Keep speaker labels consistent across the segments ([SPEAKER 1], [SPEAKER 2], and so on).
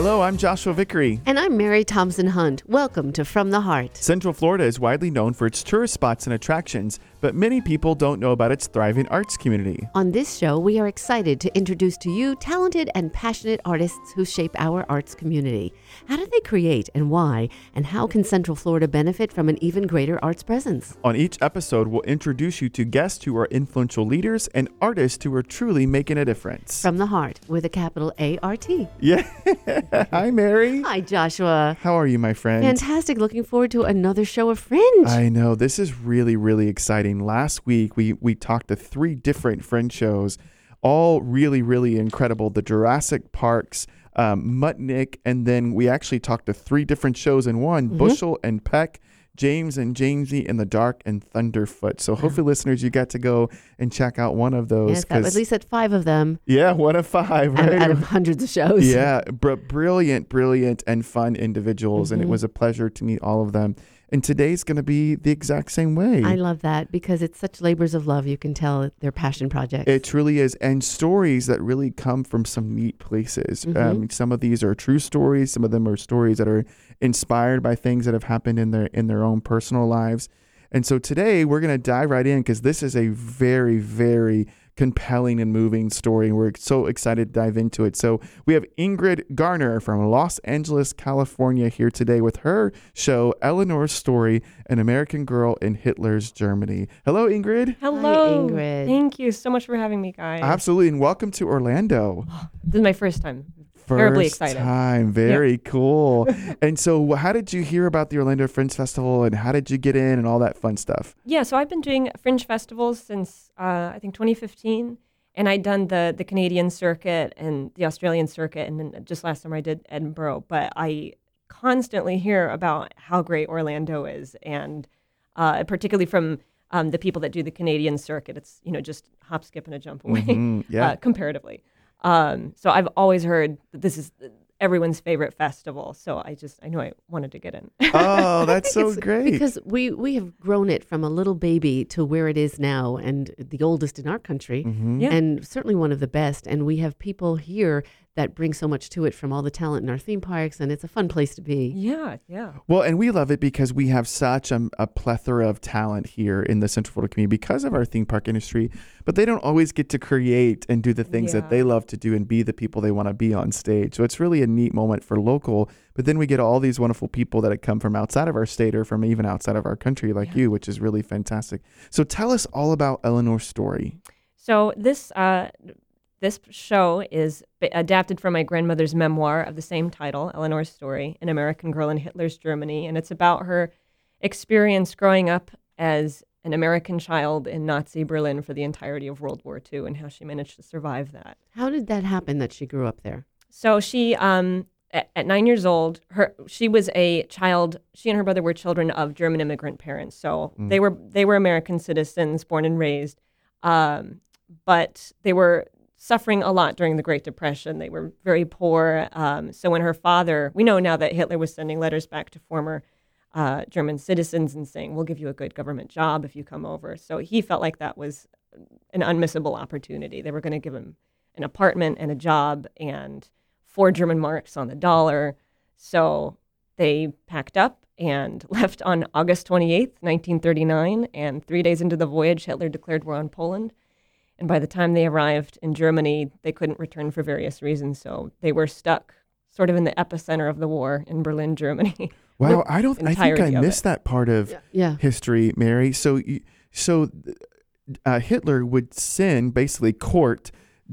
[SPEAKER 1] Hello, I'm Joshua Vickery.
[SPEAKER 2] And I'm Mary Thompson Hunt. Welcome to From the Heart.
[SPEAKER 1] Central Florida is widely known for its tourist spots and attractions, but many people don't know about its thriving arts community.
[SPEAKER 2] On this show, we are excited to introduce to you talented and passionate artists who shape our arts community. How do they create and why? And how can Central Florida benefit from an even greater arts presence?
[SPEAKER 1] On each episode, we'll introduce you to guests who are influential leaders and artists who are truly making a difference.
[SPEAKER 2] From the Heart with a capital A R T.
[SPEAKER 1] Yeah. Hi, Mary.
[SPEAKER 2] Hi, Joshua.
[SPEAKER 1] How are you, my friend?
[SPEAKER 2] Fantastic. Looking forward to another show of Fringe.
[SPEAKER 1] I know. This is really, really exciting. Last week, we, we talked to three different Fringe shows, all really, really incredible. The Jurassic Parks, um, Mutnick, and then we actually talked to three different shows in one Bushel and Peck. James and Jamesy in the Dark and Thunderfoot. So hopefully, listeners, you got to go and check out one of those.
[SPEAKER 2] yes, at least at five of them
[SPEAKER 1] yeah, one of five,
[SPEAKER 2] out,
[SPEAKER 1] right?
[SPEAKER 2] out of hundreds of shows.
[SPEAKER 1] yeah, br- brilliant, brilliant, and fun individuals, and it
[SPEAKER 2] Mhm.
[SPEAKER 1] was a pleasure to meet all of them. And today's going to be the exact same way.
[SPEAKER 2] I love that because it's such labors of love. You can tell they're passion projects.
[SPEAKER 1] It truly is, and stories that really come from some neat places.
[SPEAKER 2] Mhm.
[SPEAKER 1] Um, some of these are true stories. Some of them are stories that are inspired by things that have happened in their in their own personal lives. And so today we're going to dive right in because this is a very, very compelling and moving story. We're so excited to dive into it. So we have Ingrid Garner from Los Angeles, California, here today with her show, Eleanor's Story An American Girl in Hitler's Germany. Hello, Ingrid.
[SPEAKER 3] Hello.
[SPEAKER 2] Ingrid.
[SPEAKER 3] Thank you so much for having me, guys.
[SPEAKER 1] Absolutely. And welcome to Orlando.
[SPEAKER 3] This is my first time. Terribly
[SPEAKER 1] First
[SPEAKER 3] excited.
[SPEAKER 1] time. Very cool. and so, how did you hear about the Orlando Fringe Festival and how did you get in and all that fun stuff?
[SPEAKER 3] Yeah, so I've been doing fringe festivals since uh, I think 2015, and I'd done the the Canadian circuit and the Australian circuit, and then just last summer I did Edinburgh. But I constantly hear about how great Orlando is, and uh, particularly from um, the people that do the Canadian circuit. It's you know just hop, skip, and a jump away.
[SPEAKER 1] Mhm, Yeah.
[SPEAKER 3] uh, comparatively. Um, so I've always heard that this is everyone's favorite festival. So I just I knew I wanted to get in.
[SPEAKER 1] oh, that's so great.
[SPEAKER 2] Because we, we have grown it from a little baby to where it is now and the oldest in our country
[SPEAKER 1] Mhm.
[SPEAKER 3] Yeah.
[SPEAKER 2] and certainly one of the best. And we have people here that bring so much to it from all the talent in our theme parks and it's a fun place to be.
[SPEAKER 3] yeah, yeah.
[SPEAKER 1] Well, and we love it because we have such a, a plethora of talent here in the Central Florida community because of our theme park industry, but they don't always get to create and do the things that they love to do and be the people they want to be on stage. So it's really a neat moment for local, but then we get all these wonderful people that have come from outside of our state or from even outside of our country like
[SPEAKER 3] Yeah.
[SPEAKER 1] you, which is really fantastic. So tell us all about Eleanor's story.
[SPEAKER 3] So this uh, this show is adapted from my grandmother's memoir of the same title, Eleanor's Story: An American Girl in Hitler's Germany, and it's about her experience growing up as an American child in Nazi Berlin for the entirety of World War II and how she managed to survive that.
[SPEAKER 2] How did that happen that she grew up there?
[SPEAKER 3] So she, um, at, at nine years old, her she was a child. She and her brother were children of German immigrant parents. So
[SPEAKER 1] Mm.
[SPEAKER 3] they were they were American citizens, born and raised, um, but they were suffering a lot during the Great Depression. They were very poor. Um, so when her father, we know now that Hitler was sending letters back to former uh, German citizens and saying, "We'll give you a good government job if you come over." So he felt like that was an unmissable opportunity. They were going to give him an apartment and a job and four German marks on the dollar. So they packed up and left on August 28th, 1939. And three days into the voyage, Hitler declared war on Poland. And by the time they arrived in Germany, they couldn't return for various reasons. So they were stuck sort of in the epicenter of the war in Berlin, Germany.
[SPEAKER 1] Wow, I don't. I think I missed that part of
[SPEAKER 2] Yeah.
[SPEAKER 1] history, Mary. So, so uh, Hitler would send basically court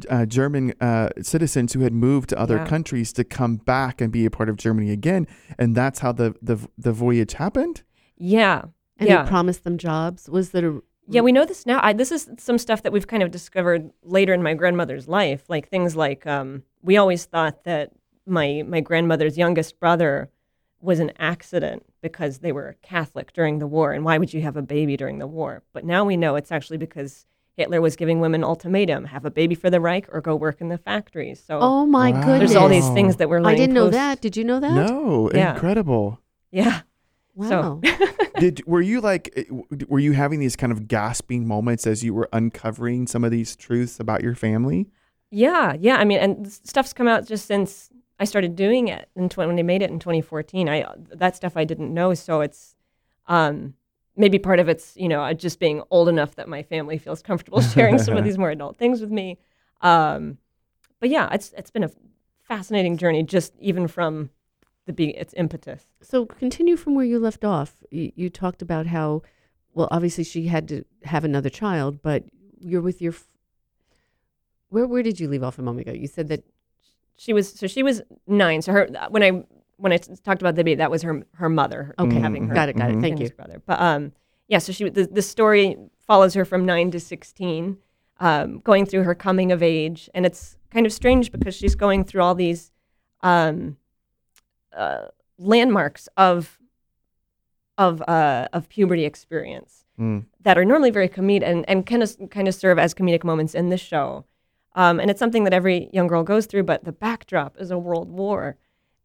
[SPEAKER 1] uh, German uh, citizens who had moved to other
[SPEAKER 3] Yeah.
[SPEAKER 1] countries to come back and be a part of Germany again, and that's how the the the voyage happened.
[SPEAKER 3] yeah.
[SPEAKER 2] And
[SPEAKER 3] yeah.
[SPEAKER 2] he promised them jobs. Was that a
[SPEAKER 3] Yeah, we know this now. I, this is some stuff that we've kind of discovered later in my grandmother's life, like things like um, we always thought that my my grandmother's youngest brother was an accident because they were Catholic during the war, and why would you have a baby during the war? But now we know it's actually because Hitler was giving women ultimatum: have a baby for the Reich or go work in the factories. So
[SPEAKER 2] Oh my
[SPEAKER 1] Wow.
[SPEAKER 2] goodness.
[SPEAKER 3] there's all these things that we're.
[SPEAKER 2] I didn't know that. Did you know that?
[SPEAKER 1] No,
[SPEAKER 3] Yeah.
[SPEAKER 1] incredible.
[SPEAKER 3] Yeah.
[SPEAKER 2] Wow.
[SPEAKER 1] Did were you like eh, were you having these kind of gasping moments as you were uncovering some of these truths about your family?
[SPEAKER 3] Yeah, yeah. I mean, and stuff's come out just since I started doing it in tw- when they made it in 2014. I that stuff I didn't know, so it's um, maybe part of it's you know uh, just being old enough that my family feels comfortable sharing some of these more adult things with me. Um, but yeah, it's it's been a fascinating journey, just even from the be its impetus.
[SPEAKER 2] So continue from where you left off. You, you talked about how, well, obviously she had to have another child, but you're with your. f- Where where did you leave off a moment ago? You said that
[SPEAKER 3] She was so she was nine. So her when I when I talked about the baby, that was her her mother. her-
[SPEAKER 2] okay,
[SPEAKER 3] having her
[SPEAKER 2] got it, got it. Thank you.
[SPEAKER 3] brother. But um, yeah. So she the, the story follows her from nine to sixteen, um, going through her coming of age, and it's kind of strange because she's going through all these um, uh, landmarks of of uh, of puberty experience
[SPEAKER 1] Mm.
[SPEAKER 3] that are normally very comedic and, and kind of kind of serve as comedic moments in this show. Um, and it's something that every young girl goes through, but the backdrop is a world war,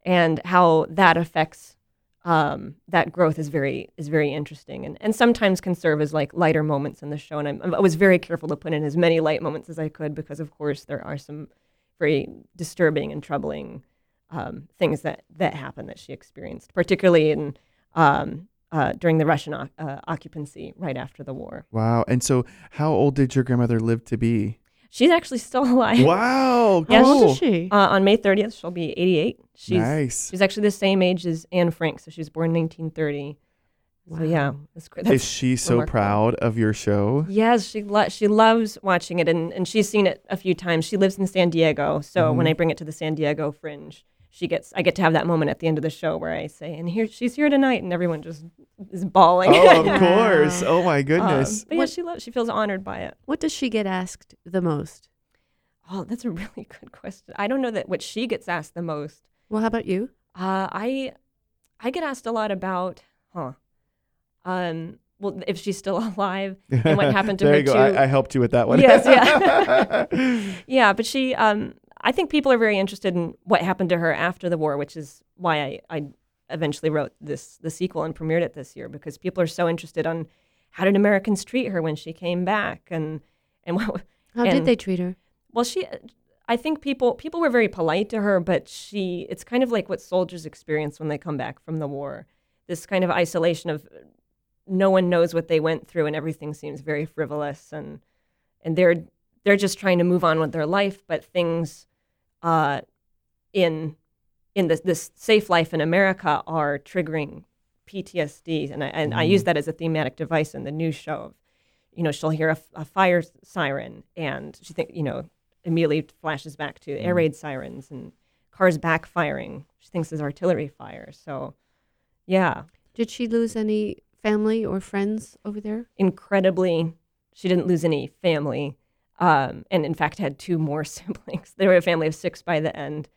[SPEAKER 3] and how that affects um, that growth is very is very interesting, and and sometimes can serve as like lighter moments in the show. And I'm, I was very careful to put in as many light moments as I could because, of course, there are some very disturbing and troubling um, things that that happen that she experienced, particularly in um, uh, during the Russian o- uh, occupancy right after the war.
[SPEAKER 1] Wow. And so, how old did your grandmother live to be?
[SPEAKER 3] She's actually still alive.
[SPEAKER 1] Wow.
[SPEAKER 3] Yeah,
[SPEAKER 2] How old
[SPEAKER 1] cool.
[SPEAKER 2] is she?
[SPEAKER 3] Uh, on May 30th, she'll be 88. She's
[SPEAKER 1] nice.
[SPEAKER 3] she's actually the same age as Anne Frank, so she was born in 1930.
[SPEAKER 2] Wow.
[SPEAKER 3] So yeah, that's great.
[SPEAKER 1] Is she so
[SPEAKER 3] remarkable.
[SPEAKER 1] proud of your show?
[SPEAKER 3] Yes, she lo- she loves watching it, and, and she's seen it a few times. She lives in San Diego, so when
[SPEAKER 1] Mhm.
[SPEAKER 3] I bring it to the San Diego Fringe, she gets I get to have that moment at the end of the show where I say, "And here she's here tonight," and everyone just is bawling.
[SPEAKER 1] Oh, of course. Oh my
[SPEAKER 3] Um,
[SPEAKER 1] goodness.
[SPEAKER 3] but yeah,
[SPEAKER 2] What-
[SPEAKER 3] she loves. She feels honored by it.
[SPEAKER 2] What does she get asked the most?
[SPEAKER 3] Oh, that's a really good question. I don't know that what she gets asked the most.
[SPEAKER 2] Well, how about you?
[SPEAKER 3] Uh, I I get asked a lot about, huh? Um, well, if she's still alive and what happened to
[SPEAKER 1] there
[SPEAKER 3] her
[SPEAKER 1] you go.
[SPEAKER 3] too.
[SPEAKER 1] I, I helped you with that one.
[SPEAKER 3] Yes, yeah. yeah, but she, um, I think people are very interested in what happened to her after the war, which is why I, I eventually wrote this the sequel and premiered it this year because people are so interested on how did Americans treat her when she came back and and what
[SPEAKER 2] How did they treat her?
[SPEAKER 3] well, she, I think people people were very polite to her, but she, it's kind of like what soldiers experience when they come back from the war. This kind of isolation of no one knows what they went through, and everything seems very frivolous, and and they're they're just trying to move on with their life, but things, uh, in in this this safe life in America are triggering PTSD, and I and I use that as a thematic device in the news show. You know, she'll hear a, a fire siren, and she think you know immediately flashes back to air raid sirens and cars backfiring. She thinks is artillery fire. So, yeah,
[SPEAKER 2] Did she lose any family or friends over there?
[SPEAKER 3] incredibly, she didn't lose any family, um, and in fact had two more siblings. They were a family of six by the end,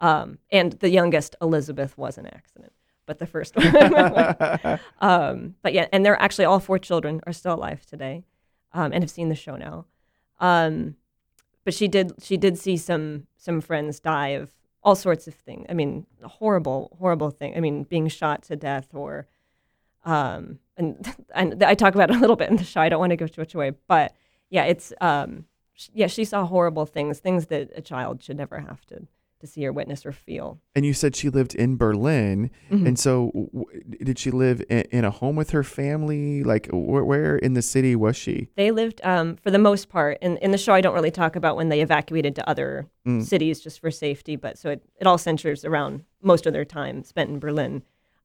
[SPEAKER 3] um, and the youngest Elizabeth was an accident, but the first one. um, but yeah, and they're actually all four children are still alive today, um, and have seen the show now. Um, but she did she did see some some friends die of all sorts of things. I mean, horrible horrible thing. I mean, being shot to death or um, and and I talk about it a little bit in the show. I don't want to go too much away, but yeah, it's um, sh- yeah, she saw horrible things, things that a child should never have to to see or witness or feel.
[SPEAKER 1] and you said she lived in Berlin.
[SPEAKER 3] Mhm.
[SPEAKER 1] And so, w- did she live in, in a home with her family? Like, wh- where in the city was she?
[SPEAKER 3] They lived, um, for the most part, in, in the show, I don't really talk about when they evacuated to other
[SPEAKER 1] Mm.
[SPEAKER 3] cities just for safety, but so it, it all centers around most of their time spent in Berlin.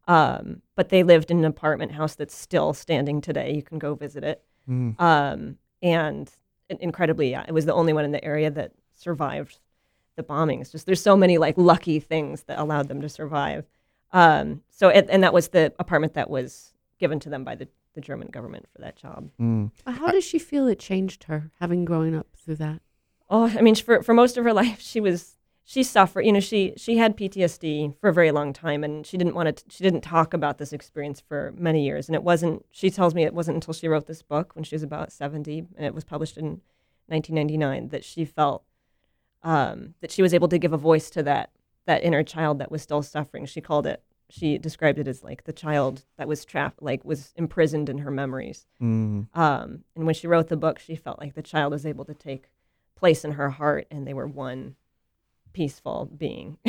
[SPEAKER 3] Um, but they lived in an apartment house that's still standing today. You can go visit it.
[SPEAKER 1] Mm.
[SPEAKER 3] Um, and incredibly, yeah, it was the only one in the area that survived the bombings. Just there's so many like lucky things that allowed them to survive. Um, so it, and that was the apartment that was given to them by the, the German government for that job.
[SPEAKER 1] Mm.
[SPEAKER 2] But How does she feel it changed her, having grown up through that?
[SPEAKER 3] Oh, I mean, for for most of her life, she was she suffered. You know, she she had PTSD for a very long time, and she didn't want to. She didn't talk about this experience for many years, and it wasn't. She tells me it wasn't until she wrote this book when she was about seventy, and it was published in 1999, that she felt um, that she was able to give a voice to that that inner child that was still suffering. She called it. She described it as like the child that was trapped, like was imprisoned in her memories.
[SPEAKER 1] Mm.
[SPEAKER 3] Um, and when she wrote the book, she felt like the child was able to take place in her heart, and they were one peaceful being.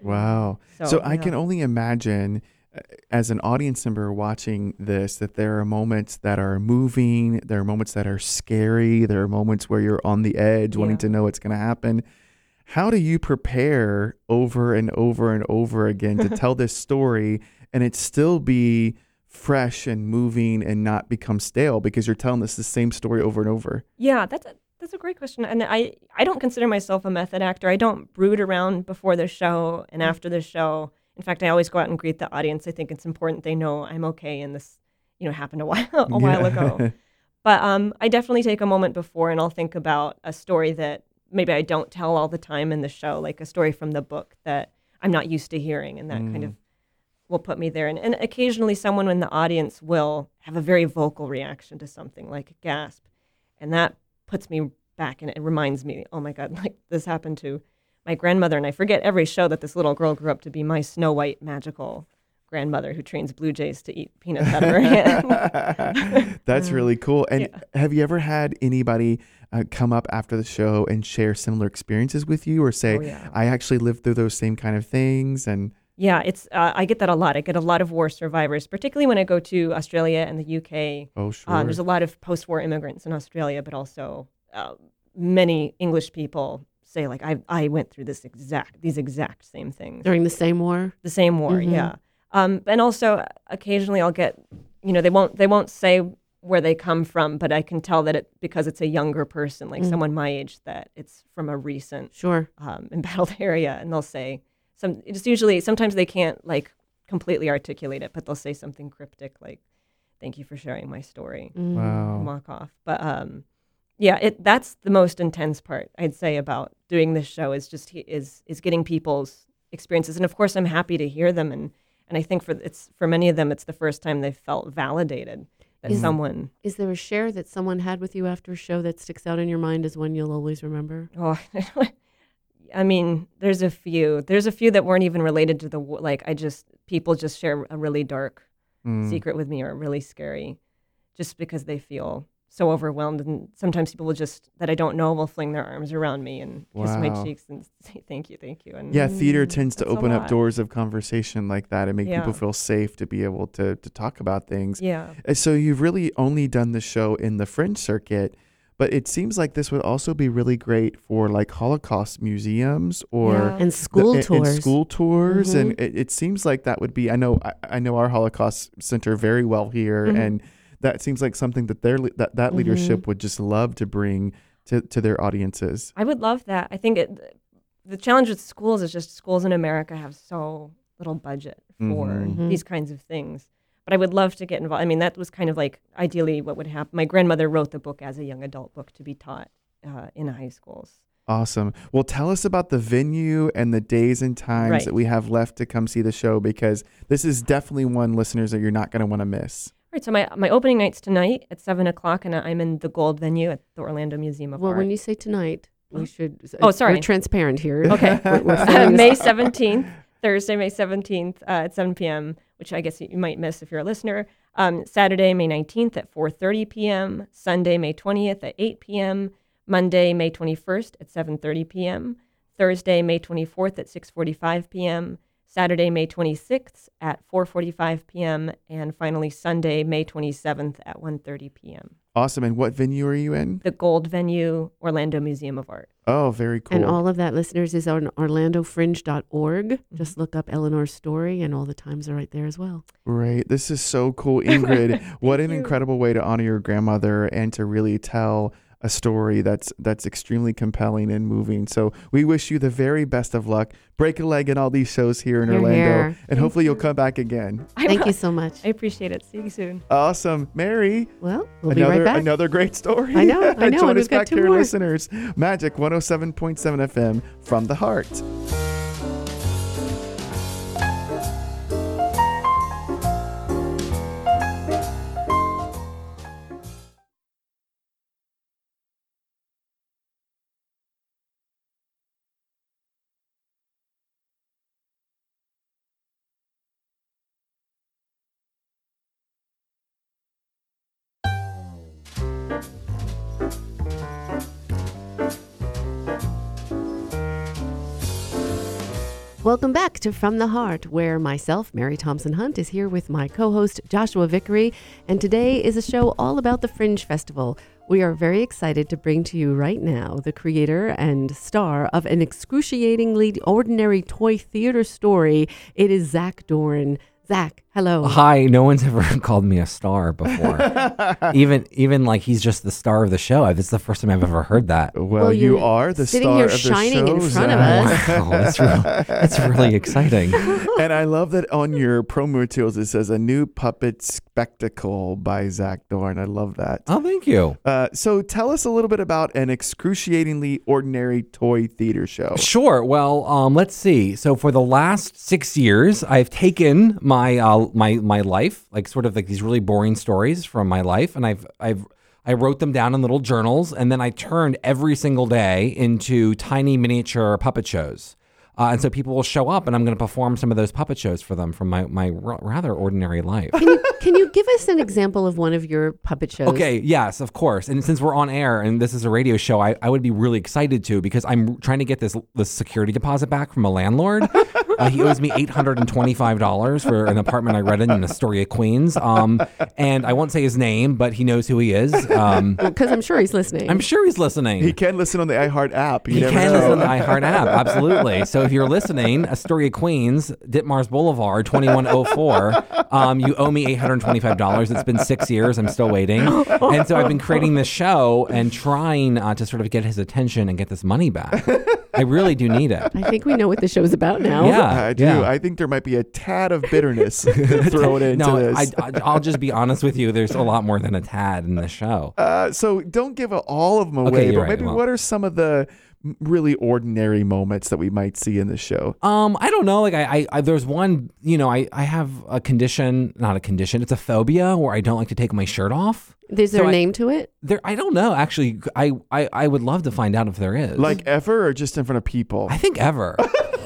[SPEAKER 1] Wow. So,
[SPEAKER 3] So,
[SPEAKER 1] I can only imagine uh, as an audience member watching this that there are moments that are moving, there are moments that are scary, there are moments where you're on the edge wanting to know what's going to happen. How do you prepare over and over and over again to tell this story and it still be fresh and moving and not become stale because you're telling us the same story over and over?
[SPEAKER 3] Yeah, that's a, that's a great question. And I, I don't consider myself a method actor. I don't brood around before the show and after the show. In fact, I always go out and greet the audience. I think it's important they know I'm okay and this, you know, happened a while a while
[SPEAKER 1] Yeah.
[SPEAKER 3] ago. But um, I definitely take a moment before and I'll think about a story that maybe I don't tell all the time in the show, like a story from the book that I'm not used to hearing, and that kind of will put me there. And, and occasionally, someone in the audience will have a very vocal reaction to something, like a gasp, and that puts me back, and it reminds me, oh my God, like this happened to my grandmother, and I forget every show that this little girl grew up to be my Snow White magical grandmother who trains blue jays to eat peanuts out of her hand.
[SPEAKER 1] That's really cool. And
[SPEAKER 3] Yeah.
[SPEAKER 1] have you ever had anybody uh, come up after the show and share similar experiences with you, or say,
[SPEAKER 3] Oh, yeah.
[SPEAKER 1] "I actually lived through those same kind of things"? And
[SPEAKER 3] Yeah, it's uh, I get that a lot. I get a lot of war survivors, particularly when I go to Australia and the UK.
[SPEAKER 1] oh, sure,
[SPEAKER 3] Um, there's a lot of post-war immigrants in Australia, but also uh, many English people say like I I went through this exact these exact same things.
[SPEAKER 2] During the same war?
[SPEAKER 3] The same war,
[SPEAKER 2] Mhm.
[SPEAKER 3] yeah. Um, and also occasionally I'll get you know they won't they won't say where they come from, but I can tell that it because it's a younger person, like
[SPEAKER 2] Mm.
[SPEAKER 3] someone my age, that it's from a recent
[SPEAKER 2] Sure.
[SPEAKER 3] um, embattled area, and they'll say some. It's usually sometimes they can't like completely articulate it, but they'll say something cryptic like, "Thank you for sharing my story."
[SPEAKER 2] Mm.
[SPEAKER 1] wow.
[SPEAKER 3] and walk off. But um, yeah, it that's the most intense part I'd say about doing this show is just is is getting people's experiences, and of course I'm happy to hear them, and and I think for it's for many of them it's the first time they've felt validated that
[SPEAKER 2] Is-
[SPEAKER 3] someone
[SPEAKER 2] Is there a share that someone had with you after a show that sticks out in your mind as one you'll always remember?
[SPEAKER 3] oh. I mean, there's a few. There's a few that weren't even related to the. Like, I just people just share a really dark
[SPEAKER 1] Mm.
[SPEAKER 3] secret with me or really scary just because they feel so overwhelmed and sometimes people will just that i don't know will fling their arms around me and kiss my cheeks and say thank you thank you and
[SPEAKER 1] Yeah, theater
[SPEAKER 2] Mm,
[SPEAKER 1] tends to open up doors of conversation like that and make people feel safe to be able to to talk about things.
[SPEAKER 3] yeah
[SPEAKER 1] Uh, So you've really only done the show in the Fringe circuit, but it seems like this would also be really great for like Holocaust museums or
[SPEAKER 3] Yeah.
[SPEAKER 2] And
[SPEAKER 1] the-
[SPEAKER 2] school
[SPEAKER 1] and- and
[SPEAKER 2] tours.
[SPEAKER 1] school tours, and
[SPEAKER 2] Mhm.
[SPEAKER 1] it, it seems like that would be. I know I, I know our Holocaust Center very well here,
[SPEAKER 3] Mhm.
[SPEAKER 1] and that seems like something that their le- that that
[SPEAKER 2] Mhm.
[SPEAKER 1] leadership would just love to bring to to their audiences.
[SPEAKER 3] i would love that i think it the challenge with schools is just schools in america have so little budget for
[SPEAKER 1] Mhm.
[SPEAKER 2] Mhm.
[SPEAKER 3] these kinds of things but i would love to get involved i mean that was kind of like ideally what would happen my grandmother wrote the book as a young adult book to be taught uh, in high schools
[SPEAKER 1] Awesome. Well, tell us about the venue and the days and times
[SPEAKER 3] Right.
[SPEAKER 1] that we have left to come see the show because this is definitely one listeners that you're not going to want to miss.
[SPEAKER 3] Right. So my my opening night's tonight at seven o'clock, and I'm in the Gold venue at the Orlando Museum of
[SPEAKER 2] Well,
[SPEAKER 3] Art.
[SPEAKER 2] Well, when you say tonight, we should.
[SPEAKER 3] Oh, sorry.
[SPEAKER 2] We're transparent here.
[SPEAKER 3] Okay.
[SPEAKER 2] We're, we're
[SPEAKER 3] Uh,
[SPEAKER 2] filming this-
[SPEAKER 3] May seventeenth, Thursday, May seventeenth uh, at seven p.m., which I guess you might miss if you're a listener. Um, Saturday, May nineteenth at four thirty p.m. Sunday, May twentieth at eight p.m. Monday, May twenty-first at seven thirty p.m. Thursday, May twenty-fourth at six forty-five p.m. Saturday, May 26th at 4:45 p.m. and finally Sunday, May 27th at 1:30 p.m.
[SPEAKER 1] Awesome. And what venue are you in?
[SPEAKER 3] The Gold Venue, Orlando Museum of Art.
[SPEAKER 1] Oh, very cool.
[SPEAKER 2] And all of that, listeners, is on orlandofringe.org.
[SPEAKER 3] Mm-hmm.
[SPEAKER 2] Just look up Eleanor's story, and all the times are right there as well.
[SPEAKER 1] Right. This is so cool, Ingrid. what an
[SPEAKER 3] you.
[SPEAKER 1] incredible way to honor your grandmother and to really tell a story that's that's extremely compelling and moving. So we wish you the very best of luck. Break a leg in all these shows here in
[SPEAKER 2] You're
[SPEAKER 1] Orlando,
[SPEAKER 2] here.
[SPEAKER 1] and
[SPEAKER 3] Thank
[SPEAKER 1] hopefully you'll come back again.
[SPEAKER 2] Thank you so much.
[SPEAKER 3] I appreciate it. See you soon.
[SPEAKER 1] Awesome, Mary.
[SPEAKER 2] Well, we'll
[SPEAKER 1] another
[SPEAKER 2] be right back.
[SPEAKER 1] another great story.
[SPEAKER 2] I know, I know,
[SPEAKER 1] Join
[SPEAKER 2] and
[SPEAKER 1] us
[SPEAKER 2] we've got
[SPEAKER 1] back
[SPEAKER 2] two
[SPEAKER 1] here,
[SPEAKER 2] more.
[SPEAKER 1] listeners. Magic 107.7 FM from the heart.
[SPEAKER 2] Welcome back to From the Heart, where myself, Mary Thompson Hunt, is here with my co host, Joshua Vickery. And today is a show all about the Fringe Festival. We are very excited to bring to you right now the creator and star of an excruciatingly ordinary toy theater story. It is Zach Dorn. Zach, hello.
[SPEAKER 4] Hi, no one's ever called me a star before. even even like he's just the star of the show. This is the first time I've ever heard that.
[SPEAKER 1] Well,
[SPEAKER 2] Well,
[SPEAKER 1] you
[SPEAKER 2] you're
[SPEAKER 1] the
[SPEAKER 2] sitting
[SPEAKER 1] star
[SPEAKER 2] here
[SPEAKER 1] of the
[SPEAKER 2] shining
[SPEAKER 1] show,
[SPEAKER 2] in front of us.
[SPEAKER 4] Wow, that's really, that's really exciting.
[SPEAKER 1] and I love that on your promo materials it says a new puppet spectacle by Zach Dorn. I love that.
[SPEAKER 4] Oh, thank you.
[SPEAKER 1] Uh, so tell us a little bit about an excruciatingly ordinary toy theater show.
[SPEAKER 4] Sure. Well, um, let's see. So for the last six years, I've taken my uh, my my life, like sort of like these really boring stories from my life, and I've I've I wrote them down in little journals, and then I turned every single day into tiny miniature puppet shows. Uh, and so people will show up, and I'm going to perform some of those puppet shows for them from my my r- rather ordinary life.
[SPEAKER 2] Can you, can you give us an example of one of your puppet shows?
[SPEAKER 4] Okay, yes, of course. And since we're on air and this is a radio show, I, I would be really excited to because I'm trying to get this this security deposit back from a landlord. uh, he owes me eight hundred and twenty five dollars for an apartment I rented in Astoria, Queens. Um, and I won't say his name, but he knows who he is. Um,
[SPEAKER 2] Because I'm sure he's listening.
[SPEAKER 4] I'm sure he's listening.
[SPEAKER 1] He can listen on the iHeart app. You
[SPEAKER 4] He
[SPEAKER 1] never
[SPEAKER 4] can
[SPEAKER 1] know.
[SPEAKER 4] listen on the iHeart app, absolutely. So if you're listening, Astoria, Queens, Ditmars Boulevard, 2104, um, you owe me $825. It's been six years. I'm still waiting. And so I've been creating this show and trying uh, to sort of get his attention and get this money back. I really do need it.
[SPEAKER 2] I think we know what the show's about now.
[SPEAKER 4] Yeah.
[SPEAKER 1] I do.
[SPEAKER 4] yeah.
[SPEAKER 1] I think there might be a tad of bitterness thrown into
[SPEAKER 4] no,
[SPEAKER 1] this.
[SPEAKER 4] I, I, I'll just be honest with you. There's a lot more than a tad in the show.
[SPEAKER 1] Uh, so don't give all of them away,
[SPEAKER 4] you're
[SPEAKER 1] but
[SPEAKER 4] right,
[SPEAKER 1] maybe
[SPEAKER 4] well-
[SPEAKER 1] what are some of the really ordinary moments that we might see in the show?
[SPEAKER 4] Um, I don't know. Like I, I, I there's one. You know, I, I have a condition, not a condition. It's a phobia where I don't like to take my shirt off.
[SPEAKER 2] Is there
[SPEAKER 4] So
[SPEAKER 2] a
[SPEAKER 4] I-
[SPEAKER 2] name to it?
[SPEAKER 4] There, I don't know. Actually, I, I, I would love to find out if there is.
[SPEAKER 1] Like ever or just in front of people?
[SPEAKER 4] I think ever.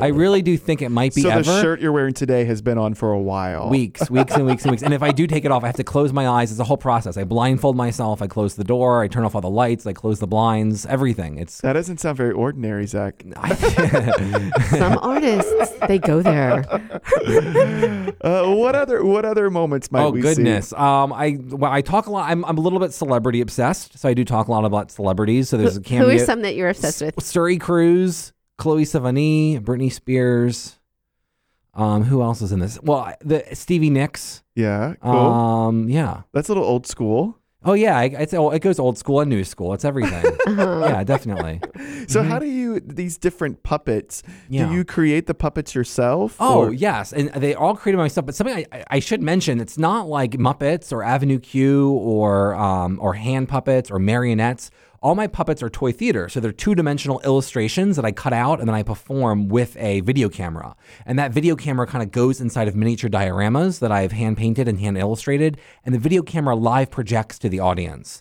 [SPEAKER 4] I really do think it might be
[SPEAKER 1] so
[SPEAKER 4] ever.
[SPEAKER 1] the shirt you're wearing today has been on for a while.
[SPEAKER 4] Weeks, weeks, and weeks and weeks. And if I do take it off, I have to close my eyes. It's a whole process. I blindfold myself. I close the door. I turn off all the lights. I close the blinds. Everything. It's.
[SPEAKER 1] That doesn't sound very ordinary, Zach.
[SPEAKER 2] Some artists, they go there.
[SPEAKER 1] Uh, what other what other moments might
[SPEAKER 4] oh
[SPEAKER 1] we see?
[SPEAKER 4] goodness. Um, I well, I talk a lot. I'm, I'm a little bit celebrity obsessed, so I do talk a lot about celebrities. So there's a
[SPEAKER 2] Who
[SPEAKER 4] cameo.
[SPEAKER 2] are some that you're obsessed with?
[SPEAKER 4] Suri Cruise, Chloe Sevigny, Britney Spears. Um, who else is in this? Well, the Stevie Nicks.
[SPEAKER 1] Yeah, cool.
[SPEAKER 4] Um, yeah.
[SPEAKER 1] That's a little old school.
[SPEAKER 4] Oh yeah, it's oh, it goes old school and new school. It's everything.
[SPEAKER 2] Uh-huh.
[SPEAKER 4] yeah, definitely.
[SPEAKER 1] So how do you these different puppets?
[SPEAKER 4] Mm-hmm. Yeah.
[SPEAKER 1] Do you create the puppets yourself?
[SPEAKER 4] Oh
[SPEAKER 1] or-
[SPEAKER 4] yes, and they all created by myself. But something I, I should mention: it's not like Muppets or Avenue Q or um, or hand puppets or marionettes. All my puppets are toy theater, so they're two-dimensional illustrations that I cut out and then I perform with a video camera. And that video camera kind of goes inside of miniature dioramas that I've hand painted and hand illustrated, and the video camera live projects to the audience.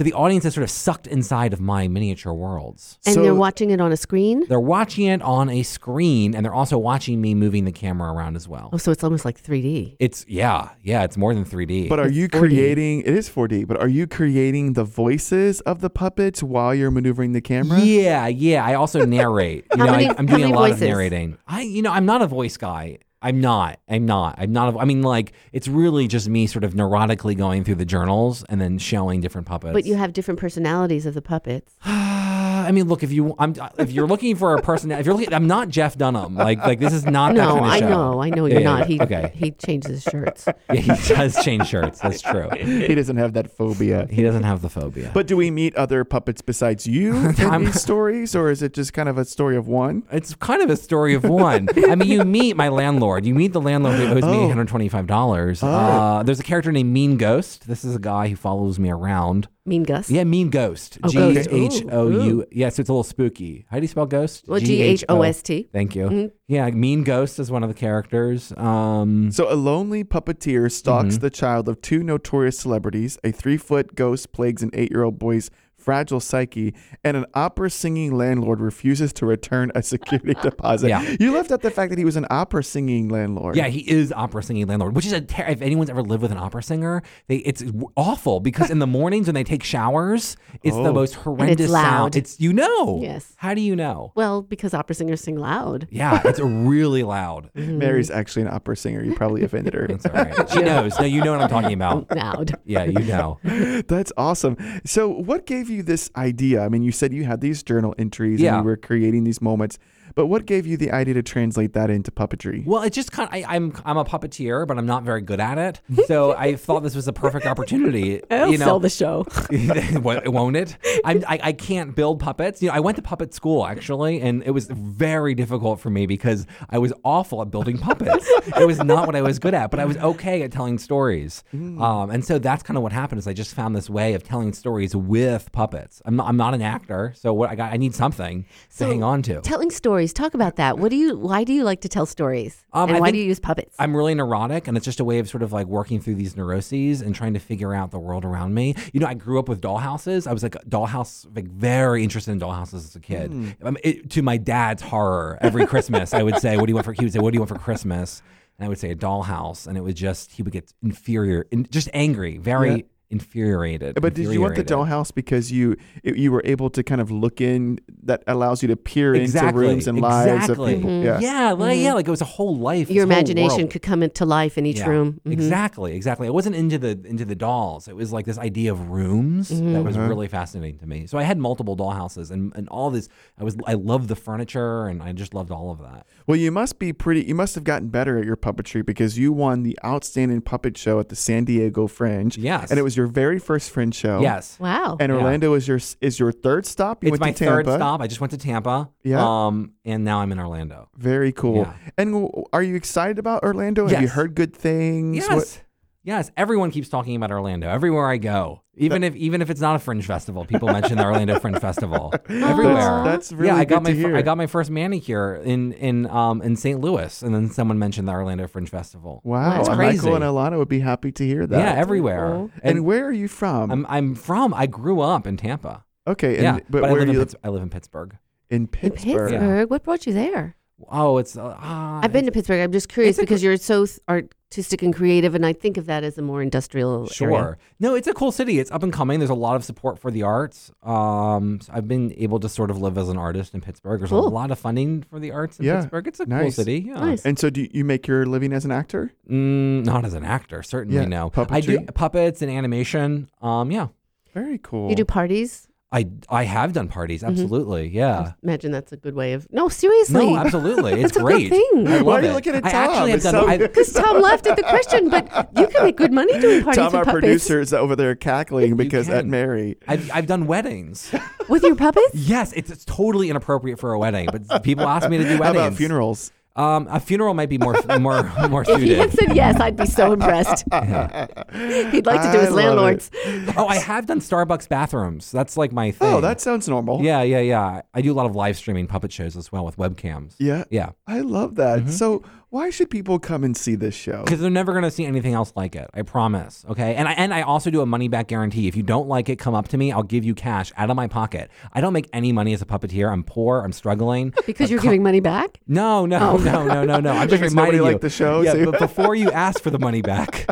[SPEAKER 4] So the audience is sort of sucked inside of my miniature worlds.
[SPEAKER 2] And
[SPEAKER 1] So-
[SPEAKER 2] they're watching it on a screen?
[SPEAKER 4] They're watching it on a screen and they're also watching me moving the camera around as well.
[SPEAKER 2] Oh, so it's almost like 3D.
[SPEAKER 4] It's yeah, yeah, it's more than 3D.
[SPEAKER 1] But are you
[SPEAKER 2] 4D.
[SPEAKER 1] creating? It is 4D. But are you creating the voices of the puppets while you're maneuvering the camera?
[SPEAKER 4] yeah, yeah, I also narrate. You
[SPEAKER 2] How
[SPEAKER 4] know,
[SPEAKER 2] many-
[SPEAKER 4] I, I'm
[SPEAKER 2] how
[SPEAKER 4] doing a
[SPEAKER 2] many
[SPEAKER 4] lot of
[SPEAKER 2] voices?
[SPEAKER 4] narrating. I you know, I'm not a voice guy. I'm not. I'm not. I'm not. I mean, like, it's really just me sort of neurotically going through the journals and then showing different puppets.
[SPEAKER 2] But you have different personalities of the puppets.
[SPEAKER 4] I mean, look, if you, I'm, if you're looking for a person, if you're looking, I'm not Jeff Dunham. Like, like this is not that
[SPEAKER 2] No,
[SPEAKER 4] kind of
[SPEAKER 2] I
[SPEAKER 4] show.
[SPEAKER 2] know. I know
[SPEAKER 4] Yeah,
[SPEAKER 2] you're
[SPEAKER 4] yeah,
[SPEAKER 2] not. He
[SPEAKER 4] okay.
[SPEAKER 2] he changes shirts.
[SPEAKER 4] Yeah, he does change shirts. That's true.
[SPEAKER 1] He doesn't have that phobia.
[SPEAKER 4] He doesn't have the phobia.
[SPEAKER 1] But do we meet other puppets besides you in
[SPEAKER 4] I'm-
[SPEAKER 1] these stories, or is it just kind of a story of one?
[SPEAKER 4] It's kind of a story of one. I mean, you meet my landlord. You meet the landlord who owes me
[SPEAKER 1] Oh.
[SPEAKER 4] eight hundred twenty-five dollars. Uh, there's a character named Mean Ghost. This is a guy who follows me around.
[SPEAKER 2] Mean Ghost?
[SPEAKER 4] Yeah, Mean Ghost.
[SPEAKER 2] Oh,
[SPEAKER 4] G
[SPEAKER 2] Ghost.
[SPEAKER 4] H O U.
[SPEAKER 2] Ooh,
[SPEAKER 4] it's a little spooky. How do you spell ghost?
[SPEAKER 2] Well, G H O S T.
[SPEAKER 4] Thank you.
[SPEAKER 2] Mhm.
[SPEAKER 4] Yeah, Mean Ghost is one of the characters. Um,
[SPEAKER 1] So a lonely puppeteer stalks
[SPEAKER 4] Mhm.
[SPEAKER 1] the child of two notorious celebrities. A three-foot ghost plagues an eight-year-old boy's fragile psyche, and an opera singing landlord refuses to return a security deposit.
[SPEAKER 4] Yeah.
[SPEAKER 1] You left out the fact that he was an opera singing landlord.
[SPEAKER 4] Yeah, he is opera singing landlord, which is a ter- if anyone's ever lived with an opera singer, they it's awful because in the mornings when they take showers, it's the
[SPEAKER 1] Oh.
[SPEAKER 4] most horrendous
[SPEAKER 2] loud.
[SPEAKER 4] sound. It's you know.
[SPEAKER 2] Yes.
[SPEAKER 4] How do you know?
[SPEAKER 2] Well, because opera singers sing loud.
[SPEAKER 4] Yeah, it's really loud. Mm-hmm.
[SPEAKER 1] Mary's actually an opera singer. You probably offended her.
[SPEAKER 4] It's all right. She knows. No, you know what I'm talking about.
[SPEAKER 2] Loud.
[SPEAKER 4] Yeah, you know.
[SPEAKER 1] That's awesome. So, what gave you this idea? I mean, you said you had these journal entries
[SPEAKER 4] Yeah.
[SPEAKER 1] and you were creating these moments, but what gave you the idea to translate that into puppetry?
[SPEAKER 4] Well, it just kind of, I, I'm I'm a puppeteer, but I'm not very good at it. So I thought this was a perfect opportunity.
[SPEAKER 2] I'll
[SPEAKER 4] you know,
[SPEAKER 2] sell the show.
[SPEAKER 4] won't it? I'm, I I can't build puppets. You know, I went to puppet school actually, and it was very difficult for me because I was awful at building puppets. it was not what I was good at, but I was okay at telling stories. Um, and so that's kind of what happened. Is I just found this way of telling stories with puppets. I'm not, I'm not an actor, so what I got I need something
[SPEAKER 2] So,
[SPEAKER 4] to hang on to.
[SPEAKER 2] Telling stories. Talk about that. What do you? Why do you like to tell stories?
[SPEAKER 4] Um,
[SPEAKER 2] and
[SPEAKER 4] I
[SPEAKER 2] why do you use puppets?
[SPEAKER 4] I'm really neurotic, and it's just a way of sort of like working through these neuroses and trying to figure out the world around me. You know, I grew up with dollhouses. I was like a dollhouse, like very interested in dollhouses as a kid. Um, it, to my dad's horror, every Christmas I would say, "What do you want for?" He would say, "What do you want for Christmas?" And I would say a dollhouse, and it would just he would get inferior, and just angry, very
[SPEAKER 1] Yeah.
[SPEAKER 4] Infuriated.
[SPEAKER 1] But did you want the dollhouse because you you were able to kind of look in that allows you to peer
[SPEAKER 4] Exactly.
[SPEAKER 1] into rooms and lives of people?
[SPEAKER 2] Mm-hmm.
[SPEAKER 1] Yeah.
[SPEAKER 4] yeah, well, yeah, like it was a whole life.
[SPEAKER 2] Your imagination could come into life in each
[SPEAKER 4] Yeah,
[SPEAKER 2] room. Mhm.
[SPEAKER 4] Exactly, exactly. I wasn't into the into the dolls. It was like this idea of rooms
[SPEAKER 2] Mm-hmm.
[SPEAKER 4] that was
[SPEAKER 1] Uh-huh.
[SPEAKER 4] really fascinating to me. So I had multiple dollhouses and, and all this. I was I loved the furniture and I just loved all of that.
[SPEAKER 1] Well, you must be pretty. You must have gotten better at your puppetry because you won the outstanding puppet show at the San Diego Fringe.
[SPEAKER 4] Yes.
[SPEAKER 1] and it was your very first Fringe show.
[SPEAKER 4] Yes,
[SPEAKER 2] Wow.
[SPEAKER 1] And
[SPEAKER 4] Yeah.
[SPEAKER 1] Orlando is your is your third stop. You
[SPEAKER 4] it's
[SPEAKER 1] went
[SPEAKER 4] my
[SPEAKER 1] to Tampa.
[SPEAKER 4] third stop. I just went to Tampa.
[SPEAKER 1] Yeah.
[SPEAKER 4] Um, and now I'm in Orlando.
[SPEAKER 1] Very cool.
[SPEAKER 4] Yeah.
[SPEAKER 1] And w- are you excited about Orlando? Have you heard good things?
[SPEAKER 4] Yes.
[SPEAKER 1] What-
[SPEAKER 4] Yes, everyone keeps talking about Orlando everywhere I go. Even if even if it's not a fringe festival, people mention the Orlando Fringe Festival everywhere.
[SPEAKER 1] That's really
[SPEAKER 4] yeah. I got
[SPEAKER 1] good
[SPEAKER 4] my
[SPEAKER 1] to
[SPEAKER 4] fir- I got my first manicure in in um in St. Louis, and then someone mentioned the Orlando Fringe Festival.
[SPEAKER 1] Wow,
[SPEAKER 2] That's
[SPEAKER 4] crazy.
[SPEAKER 1] Michael and Alauna would be happy to hear that.
[SPEAKER 4] Yeah, everywhere.
[SPEAKER 2] cool.
[SPEAKER 1] and,
[SPEAKER 4] And,
[SPEAKER 1] where are you from?
[SPEAKER 4] I'm I'm from. I grew up in Tampa.
[SPEAKER 1] okay, and,
[SPEAKER 4] yeah,
[SPEAKER 1] but,
[SPEAKER 4] but, I
[SPEAKER 1] where
[SPEAKER 4] live
[SPEAKER 1] do
[SPEAKER 4] in
[SPEAKER 1] you
[SPEAKER 4] Pitts- I live in Pittsburgh.
[SPEAKER 1] in Pittsburgh.
[SPEAKER 2] in
[SPEAKER 1] Pittsburgh?
[SPEAKER 2] Pittsburgh. What brought you there?
[SPEAKER 4] Oh, it's uh, ah,
[SPEAKER 2] I've been to Pittsburgh. I'm just curious
[SPEAKER 4] it's a
[SPEAKER 2] because you're so th- artistic and creative, and I think of that as a more industrial
[SPEAKER 4] Sure.
[SPEAKER 2] area.
[SPEAKER 4] No, it's a cool city. It's up and coming. There's a lot of support for the arts. Um, so I've been able to sort of live as an artist in Pittsburgh. There's
[SPEAKER 2] Cool.
[SPEAKER 4] a lot of funding for the arts in
[SPEAKER 1] Yeah,
[SPEAKER 4] Pittsburgh. It's a cool city. Yeah.
[SPEAKER 2] Nice.
[SPEAKER 1] And so, do you make your living as an actor?
[SPEAKER 4] Mm, not as an actor, certainly
[SPEAKER 1] Yeah,
[SPEAKER 4] no. I do puppets and animation. Um, yeah.
[SPEAKER 1] Very cool.
[SPEAKER 2] You do parties.
[SPEAKER 4] I I have done parties.
[SPEAKER 2] Mm-hmm.
[SPEAKER 4] Absolutely. Yeah.
[SPEAKER 2] I imagine that's a good way of. No, seriously.
[SPEAKER 4] No, absolutely. It's
[SPEAKER 2] That's a good
[SPEAKER 4] great.
[SPEAKER 2] thing.
[SPEAKER 4] I love
[SPEAKER 1] Why are you
[SPEAKER 4] it.
[SPEAKER 1] looking at Tom?
[SPEAKER 4] I
[SPEAKER 1] Tom?
[SPEAKER 4] actually have
[SPEAKER 1] It's
[SPEAKER 4] done.
[SPEAKER 1] so
[SPEAKER 4] I,
[SPEAKER 1] good.
[SPEAKER 2] Because Tom laughed at the question, but you can make good money doing parties
[SPEAKER 1] Tom,
[SPEAKER 2] with
[SPEAKER 1] our
[SPEAKER 2] puppets.
[SPEAKER 1] producer, is over there cackling because at
[SPEAKER 4] can.
[SPEAKER 1] Mary.
[SPEAKER 4] I've, I've done weddings.
[SPEAKER 2] with your puppets.
[SPEAKER 4] yes, it's, it's totally inappropriate for a wedding, but people ask me to do
[SPEAKER 1] How
[SPEAKER 4] weddings.
[SPEAKER 1] about funerals?
[SPEAKER 4] Um, a funeral might be more more more
[SPEAKER 2] If he had said yes, I'd be so impressed. He'd like to do his
[SPEAKER 1] love
[SPEAKER 2] landlords.
[SPEAKER 4] Oh, I have done Starbucks bathrooms. That's like my thing.
[SPEAKER 1] Oh, that sounds normal.
[SPEAKER 4] yeah, yeah, yeah. I do a lot of live streaming puppet shows as well with webcams.
[SPEAKER 1] Yeah.
[SPEAKER 4] Yeah,
[SPEAKER 1] I love that.
[SPEAKER 4] Mm-hmm.
[SPEAKER 1] So, why should people come and see this show?
[SPEAKER 4] because they're never gonna see anything else like it. I promise. Okay, and I and I also do a money back guarantee. If you don't like it, come up to me. I'll give you cash out of my pocket. I don't make any money as a puppeteer. I'm poor. I'm struggling.
[SPEAKER 2] Because you're giving money back?
[SPEAKER 4] No, no, oh. no, no, no, no. I'm just
[SPEAKER 1] Because
[SPEAKER 4] reminding
[SPEAKER 1] nobody
[SPEAKER 4] you.
[SPEAKER 1] liked the show,
[SPEAKER 4] Yeah,
[SPEAKER 1] so-
[SPEAKER 4] but before you ask for the money back,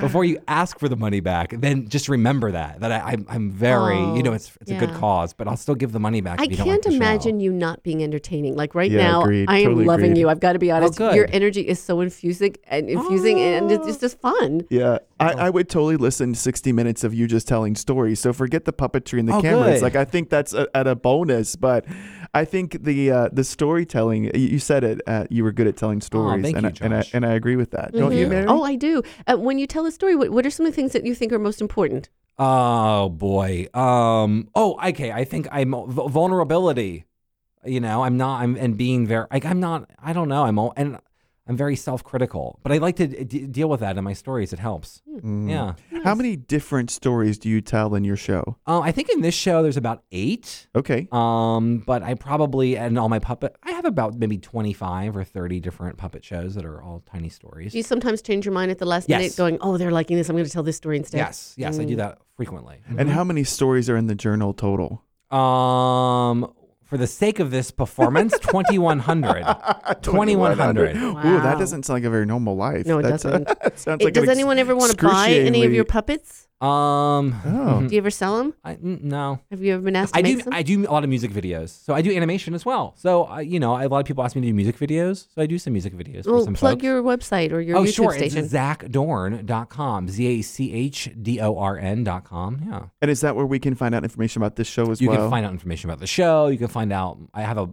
[SPEAKER 4] before you ask for the money back, then just remember that that I, I'm, I'm very, you oh, know, it's it's a good cause, but I'll still give the money back.
[SPEAKER 2] I
[SPEAKER 4] if you don't like
[SPEAKER 2] can't
[SPEAKER 4] show.
[SPEAKER 2] imagine you not being entertaining. Like right
[SPEAKER 1] Yeah,
[SPEAKER 2] now,
[SPEAKER 1] agreed.
[SPEAKER 2] I am
[SPEAKER 1] Totally
[SPEAKER 2] loving
[SPEAKER 1] agreed.
[SPEAKER 2] you. I've got to be honest.
[SPEAKER 4] Good.
[SPEAKER 2] Your energy is so infusing and infusing, and it's, it's just fun.
[SPEAKER 1] Yeah, I,
[SPEAKER 4] Oh.
[SPEAKER 1] I would totally listen to 60 minutes of you just telling stories. So forget the puppetry and the
[SPEAKER 4] Oh,
[SPEAKER 1] cameras.
[SPEAKER 4] good.
[SPEAKER 1] Like I think that's a, at a bonus, but I think the uh, the storytelling. You you said it. Uh, you were good at telling stories,
[SPEAKER 4] Oh, thank
[SPEAKER 1] and,
[SPEAKER 4] you,
[SPEAKER 1] I, and I
[SPEAKER 4] Josh.
[SPEAKER 1] and I agree with that. Don't you,
[SPEAKER 2] Mhm.
[SPEAKER 1] Mary?
[SPEAKER 2] Oh, I do. Uh, when you tell a story, what, what are some of the things that you think are most important?
[SPEAKER 4] Oh boy. Um. Oh, okay. I think I'm v- vulnerability. You know, I'm not. I'm and being very. Like I'm not. I don't know. I'm. all- And I'm very self-critical, but I like to d- deal with that in my stories. It helps.
[SPEAKER 1] Mm.
[SPEAKER 4] Yeah.
[SPEAKER 1] How many different stories do you tell in your show?
[SPEAKER 4] Uh, I think in this show there's about eight.
[SPEAKER 1] Okay.
[SPEAKER 4] Um, but I probably and all my puppet, I have about maybe 25 or 30 different puppet shows that are all tiny stories.
[SPEAKER 2] Do you sometimes change your mind at the last
[SPEAKER 4] Yes.
[SPEAKER 2] minute, going, "Oh, they're liking this. I'm going to tell this story instead."
[SPEAKER 4] Yes, yes, I do that frequently.
[SPEAKER 1] And how many stories are in the journal total?
[SPEAKER 4] Um, for the sake of this performance, 2100. 2100.
[SPEAKER 1] Ooh, that doesn't sound like a very normal life.
[SPEAKER 2] No, it
[SPEAKER 1] That's, uh,
[SPEAKER 2] doesn't.
[SPEAKER 1] sounds
[SPEAKER 2] It-
[SPEAKER 1] like
[SPEAKER 2] does
[SPEAKER 1] an
[SPEAKER 2] anyone ever want to buy any of your puppets?
[SPEAKER 4] Um,
[SPEAKER 1] Oh.
[SPEAKER 2] Do you ever sell them?
[SPEAKER 4] I, n- no.
[SPEAKER 2] Have you ever been asked to
[SPEAKER 4] I
[SPEAKER 2] make
[SPEAKER 4] do.
[SPEAKER 2] some?
[SPEAKER 4] I do a lot of music videos, so I do animation as well. So I, you know, a lot of people ask me to do music videos, so I do some music videos for
[SPEAKER 2] well,
[SPEAKER 4] some
[SPEAKER 2] plug
[SPEAKER 4] folks.
[SPEAKER 2] your website or your
[SPEAKER 4] oh,
[SPEAKER 2] YouTube
[SPEAKER 4] sure.
[SPEAKER 2] station.
[SPEAKER 4] It's zachdorn.com. Z A C H D O R N.com. Yeah.
[SPEAKER 1] And is that where we can find out information about this show as
[SPEAKER 4] You
[SPEAKER 1] well?
[SPEAKER 4] You can find out information about the show. You can find out. I have a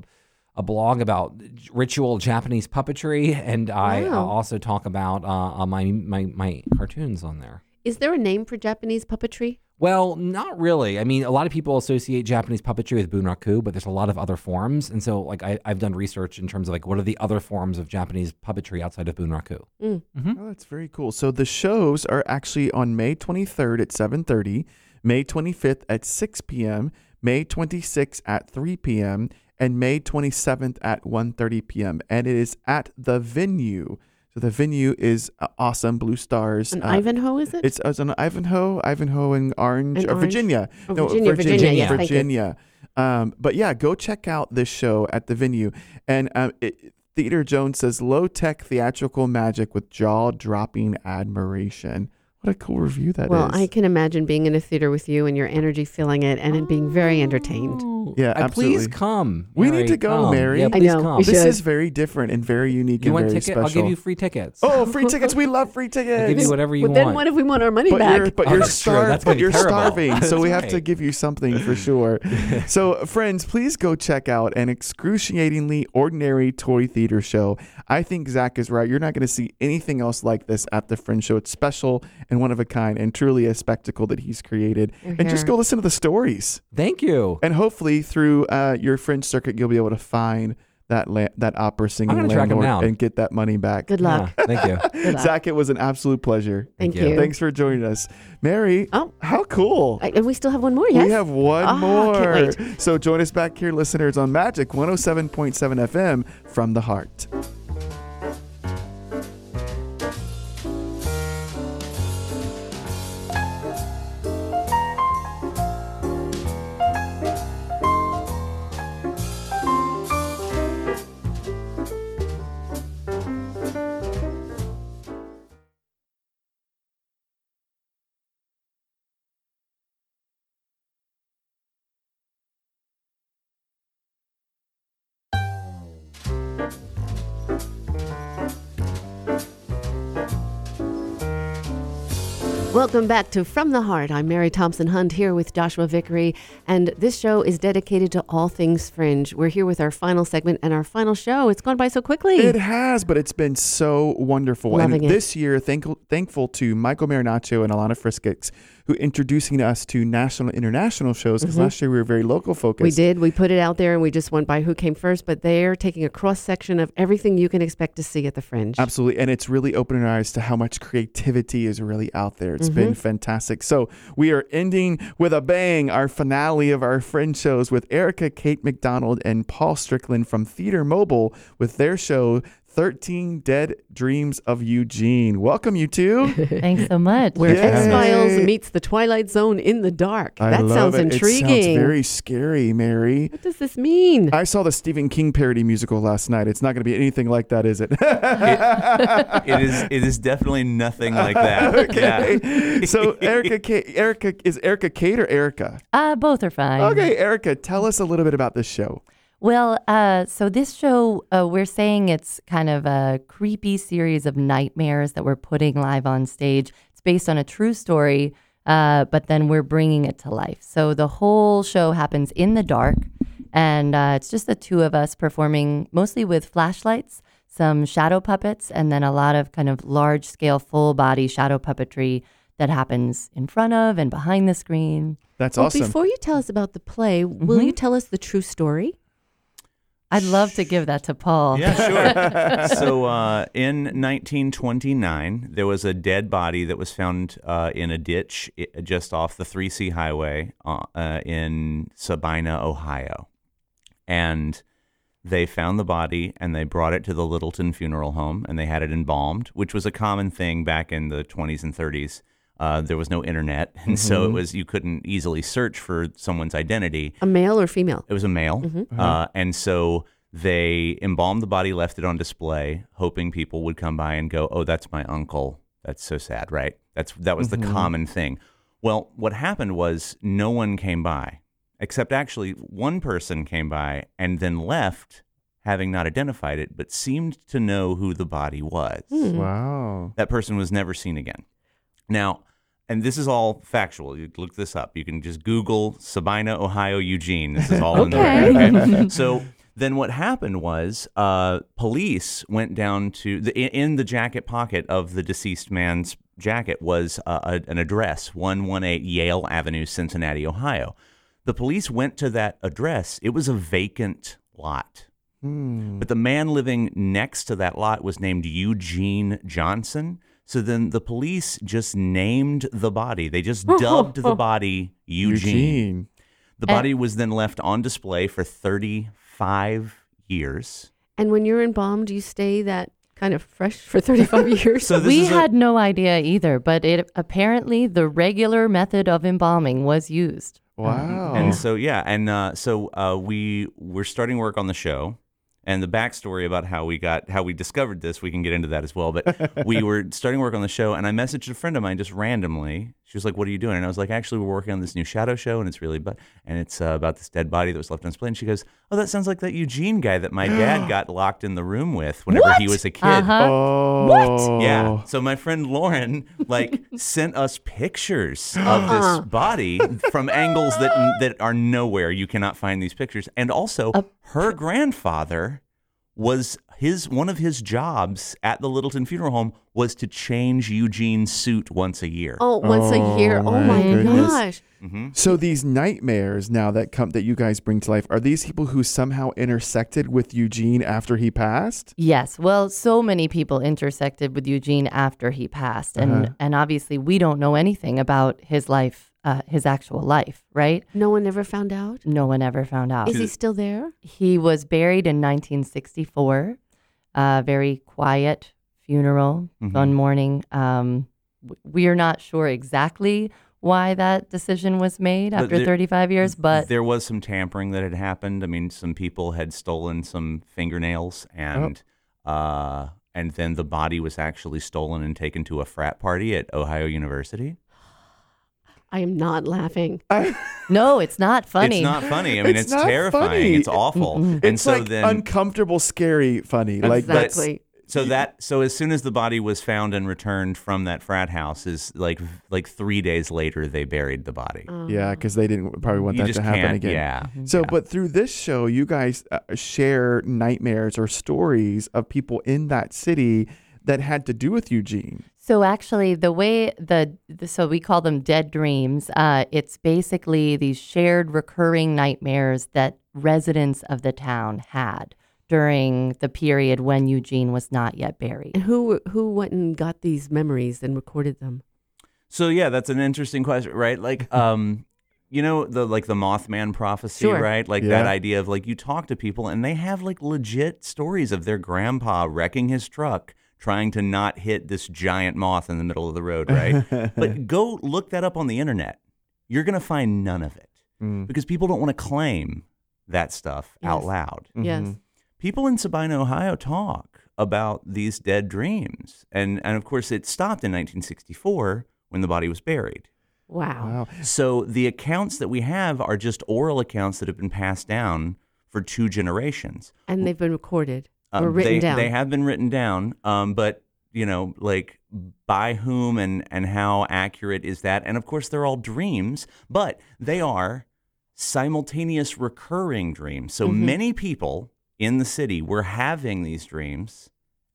[SPEAKER 4] a blog about ritual Japanese puppetry, and I uh, also talk about uh, uh, my, my my cartoons on there.
[SPEAKER 2] Is there a name for Japanese puppetry?
[SPEAKER 4] Well, not really. I mean, a lot of people associate Japanese puppetry with bunraku, but there's a lot of other forms. And so, like, I, I've done research in terms of like what are the other forms of Japanese puppetry outside of bunraku. Mm. Mm-hmm.
[SPEAKER 1] Oh, that's very cool. So the shows are actually on May 23rd at 7:30, May 25th at 6 p.m., May 26th at 3 p.m., and May 27th at 1:30 p.m. And it is at the venue. So the venue is uh, awesome. Blue Stars.
[SPEAKER 2] An
[SPEAKER 1] uh,
[SPEAKER 2] Ivanhoe, is it?
[SPEAKER 1] It's, it's on Ivanhoe, Ivanhoe and Orange, or
[SPEAKER 2] Orange?
[SPEAKER 1] Virginia.
[SPEAKER 2] Oh,
[SPEAKER 1] no,
[SPEAKER 2] Virginia, Virginia, thank you.
[SPEAKER 1] Virginia. Um, but yeah, go check out this show at the venue. And um, it, Theater Jones says low tech theatrical magic with jaw dropping admiration. What a cool review that is.
[SPEAKER 2] well, I can imagine being in a theater with you and your energy filling it and it being very entertained.
[SPEAKER 1] Yeah,
[SPEAKER 4] Uh,
[SPEAKER 1] absolutely.
[SPEAKER 4] Please come.
[SPEAKER 1] We need
[SPEAKER 4] Mary,
[SPEAKER 1] to go,
[SPEAKER 4] come.
[SPEAKER 1] Mary.
[SPEAKER 4] Yeah,
[SPEAKER 1] I
[SPEAKER 4] please
[SPEAKER 2] know,
[SPEAKER 4] come.
[SPEAKER 2] we
[SPEAKER 1] this
[SPEAKER 2] should.
[SPEAKER 1] is very different and very unique
[SPEAKER 4] you
[SPEAKER 1] and
[SPEAKER 4] want
[SPEAKER 1] very
[SPEAKER 4] ticket?
[SPEAKER 1] special.
[SPEAKER 4] I'll give you free tickets.
[SPEAKER 1] oh, free tickets! We love free tickets.
[SPEAKER 4] I'll give you whatever you
[SPEAKER 2] But then
[SPEAKER 4] want.
[SPEAKER 2] what if we want our money
[SPEAKER 1] but
[SPEAKER 2] back?
[SPEAKER 1] you're but
[SPEAKER 4] Oh,
[SPEAKER 1] you're
[SPEAKER 4] that's true.
[SPEAKER 1] starved.
[SPEAKER 4] That's gonna
[SPEAKER 1] But
[SPEAKER 4] be
[SPEAKER 1] you're
[SPEAKER 4] terrible.
[SPEAKER 1] starving, so we
[SPEAKER 4] That's
[SPEAKER 1] have to
[SPEAKER 4] right.
[SPEAKER 1] give you something for sure. so, friends, please go check out an excruciatingly ordinary toy theater show. I think Zach is right. You're not going to see anything else like this at the Fringe Show. It's special and one of a kind, and truly a spectacle that he's created.
[SPEAKER 2] You're
[SPEAKER 1] And just go listen to the stories,
[SPEAKER 4] Thank you.
[SPEAKER 1] and hopefully through uh, your Fringe circuit, you'll be able to find that la- that opera singing
[SPEAKER 4] gonna track
[SPEAKER 1] landlord and get that money back.
[SPEAKER 2] Good luck.
[SPEAKER 4] Yeah, thank you.
[SPEAKER 2] Luck.
[SPEAKER 1] Zach, it was an absolute pleasure.
[SPEAKER 2] Thank
[SPEAKER 4] Thank you.
[SPEAKER 2] you.
[SPEAKER 1] Thanks for joining us, Mary.
[SPEAKER 2] Oh.
[SPEAKER 1] how cool!
[SPEAKER 2] I- and we still have one more, yes?
[SPEAKER 1] We have one
[SPEAKER 2] Ah,
[SPEAKER 1] more.
[SPEAKER 2] can't
[SPEAKER 1] So join us back here, listeners, on Magic 107.7 FM from the heart.
[SPEAKER 2] Welcome back to From the Heart. I'm Mary Thompson Hunt here with Joshua Vickery, and this show is dedicated to all things fringe. We're here with our final segment and our final show. It's gone by so quickly.
[SPEAKER 1] It has, but it's been so wonderful.
[SPEAKER 2] Loving
[SPEAKER 1] and
[SPEAKER 2] it.
[SPEAKER 1] this year, thankful, thankful to Michael Marinaccio and Alauna Friskics, who introducing us to national and international shows, because last year we were very local focused.
[SPEAKER 2] Mm-hmm. we did. We put it out there and we just went by who came first, but they're taking a cross section of everything you can expect to see at the fringe.
[SPEAKER 1] Absolutely. And it's really opening our eyes to how much creativity is really out there. It's
[SPEAKER 2] Mm-hmm.
[SPEAKER 1] been fantastic. So we are ending with a bang our finale of our Fringe shows with Erica Kate McDonald and Paul Strickland from Theater Mobile with their show 13 Dead Dreams of Eugene. Welcome, you two.
[SPEAKER 5] Thanks so much.
[SPEAKER 2] Where
[SPEAKER 1] Yay.
[SPEAKER 2] X Files meets the Twilight Zone in the dark.
[SPEAKER 1] I
[SPEAKER 2] that
[SPEAKER 1] love
[SPEAKER 2] sounds
[SPEAKER 1] it.
[SPEAKER 2] intriguing.
[SPEAKER 1] It sounds very scary, Mary.
[SPEAKER 2] what does this mean?
[SPEAKER 1] I saw the Stephen King parody musical last night. It's not going to be anything like that, is it?
[SPEAKER 6] it is it is definitely nothing like that.
[SPEAKER 1] okay.
[SPEAKER 6] Yeah.
[SPEAKER 1] so Erica, Kate, Erica is Erica Kate or Erica?
[SPEAKER 5] Uh, both are fine.
[SPEAKER 1] Okay, Erica, tell us a little bit about this show.
[SPEAKER 5] Well, uh, so this show, uh, we're saying it's kind of a creepy series of nightmares that we're putting live on stage. It's based on a true story, uh, but then we're bringing it to life. So the whole show happens in the dark, and uh, it's just the two of us performing mostly with flashlights, some shadow puppets, and then a lot of kind of large scale, full body shadow puppetry that happens in front of and behind the screen.
[SPEAKER 1] That's
[SPEAKER 2] well,
[SPEAKER 1] awesome.
[SPEAKER 2] before you tell us about the play, will
[SPEAKER 1] Mm-hmm.
[SPEAKER 2] you tell us the true story?
[SPEAKER 5] I'd love to give that to Paul.
[SPEAKER 6] Yeah, sure. so uh, in 1929, there was a dead body that was found uh, in a ditch just off the 3C highway uh, uh, in Sabina, Ohio. And they found the body and they brought it to the Littleton Funeral Home and they had it embalmed, which was a common thing back in the 20s and 30s. Uh, there was no internet, and so it mm-hmm. was you couldn't easily search for someone's identity.
[SPEAKER 2] A male or female?
[SPEAKER 6] It was a male. Mm-hmm. Uh-huh. Uh, and so they embalmed the body, left it on display, hoping people would come by and go, "Oh, that's my uncle." That's so sad, right? That's that was the mm-hmm. common thing. Well, what happened was no one came by, except actually one person came by and then left, having not identified it, but seemed to know who the body was. Hmm.
[SPEAKER 1] Wow.
[SPEAKER 6] That person was never seen again. Now, and this is all factual. You look this up. You can just Google Sabina, Ohio, Eugene. This is all in there. Okay. so then what happened was uh, police went down to the in- in the jacket pocket of the deceased man's jacket was uh, a, an address 118 Yale Avenue, Cincinnati, Ohio. The police went to that address. It was a vacant lot. But the man living next to that lot was named Eugene Johnson. So then the police just named the body. They just dubbed the body Eugene.
[SPEAKER 1] Eugene.
[SPEAKER 6] The body was then left on display for 35 years.
[SPEAKER 2] And when you're embalmed, you stay that kind of fresh for 35 years.
[SPEAKER 6] So
[SPEAKER 5] we
[SPEAKER 6] is a-
[SPEAKER 5] had no idea either, but it apparently the regular method of embalming was used.
[SPEAKER 1] Wow.
[SPEAKER 6] And so yeah, and uh, so uh, we we're starting work on the show, and the backstory about how we got how we discovered this we can get into that as well. But we were starting work on the show, and I messaged a friend of mine just randomly. She was like, "What are you doing?" And I was like, "Actually, we're working on this new shadow show, and it's really but and it's uh, about this dead body that was left on display." And she goes, "Oh, that sounds like that Eugene guy that my dad got locked in the room with whenever he was a kid."
[SPEAKER 5] Uh-huh.
[SPEAKER 1] oh.
[SPEAKER 6] Yeah. So my friend Lauren like sent us pictures of this body from angles that that are nowhere. You cannot find these pictures. And also her grandfather was his one of his jobs at the Littleton Funeral Home was to change Eugene's suit once a year.
[SPEAKER 2] oh, once a year.
[SPEAKER 1] Oh,
[SPEAKER 2] Oh
[SPEAKER 1] my
[SPEAKER 2] my
[SPEAKER 1] goodness.
[SPEAKER 2] gosh.
[SPEAKER 1] So these nightmares now that come that you guys bring to life are these people who somehow intersected with Eugene after he passed?
[SPEAKER 5] Yes. Well, so many people intersected with Eugene after he passed. And
[SPEAKER 1] Uh-huh.
[SPEAKER 5] and obviously we don't know anything about his life, uh, his actual life, right?
[SPEAKER 2] No one ever found out?
[SPEAKER 5] No one ever found out.
[SPEAKER 2] Is he still there?
[SPEAKER 5] He was buried in 1964. Uh, very quiet funeral, fun morning. Um, we are not sure exactly why that decision was made after
[SPEAKER 6] there-
[SPEAKER 5] 35 years, but
[SPEAKER 6] there was some tampering that had happened. I mean, some people had stolen some fingernails, and uh, and then the body was actually stolen and taken to a frat party at Ohio University.
[SPEAKER 2] I am not laughing.
[SPEAKER 5] no, it's not funny.
[SPEAKER 6] It's not funny. I mean,
[SPEAKER 1] It's
[SPEAKER 6] it's, terrifying.
[SPEAKER 1] funny.
[SPEAKER 6] It's awful. And
[SPEAKER 1] it's
[SPEAKER 6] so
[SPEAKER 1] like
[SPEAKER 6] then,
[SPEAKER 1] uncomfortable, scary, funny. Like
[SPEAKER 6] but-
[SPEAKER 2] Exactly.
[SPEAKER 6] so that so as soon as the body was found and returned from that frat house, is like like three days later they buried the body.
[SPEAKER 1] yeah, because they didn't probably want that
[SPEAKER 6] just
[SPEAKER 1] to happen
[SPEAKER 6] can't.
[SPEAKER 1] again.
[SPEAKER 6] Yeah.
[SPEAKER 1] So,
[SPEAKER 6] yeah.
[SPEAKER 1] but through this show, you guys uh, share nightmares or stories of people in that city that had to do with Eugene.
[SPEAKER 5] So actually, the way the, the so we call them dead dreams. Uh, it's basically these shared recurring nightmares that residents of the town had during the period when Eugene was not yet buried.
[SPEAKER 2] And who who went and got these memories and recorded them?
[SPEAKER 6] So yeah, that's an interesting question, right? Like, um, you know, the like the Mothman prophecy,
[SPEAKER 2] Sure.
[SPEAKER 6] right? Like that idea of like you talk to people and they have like legit stories of their grandpa wrecking his truck trying to not hit this giant moth in the middle of the road, right? but go look that up on the internet. You're gonna find none of it
[SPEAKER 1] Mm.
[SPEAKER 6] because people don't want to claim that stuff out
[SPEAKER 2] Yes.
[SPEAKER 6] loud.
[SPEAKER 2] Yes.
[SPEAKER 6] People in Sabina, Ohio talk about these dead dreams. And and of course it stopped in 1964 when the body was buried.
[SPEAKER 2] Wow.
[SPEAKER 1] Wow.
[SPEAKER 6] So the accounts that we have are just oral accounts that have been passed down for two generations.
[SPEAKER 2] And they've been recorded
[SPEAKER 6] Um,
[SPEAKER 2] or written
[SPEAKER 6] they,
[SPEAKER 2] down.
[SPEAKER 6] They have been written down, um, but you know, like by whom and and how accurate is that? And of course, they're all dreams, but they are simultaneous recurring dreams. So
[SPEAKER 2] Mm-hmm.
[SPEAKER 6] many people in the city were having these dreams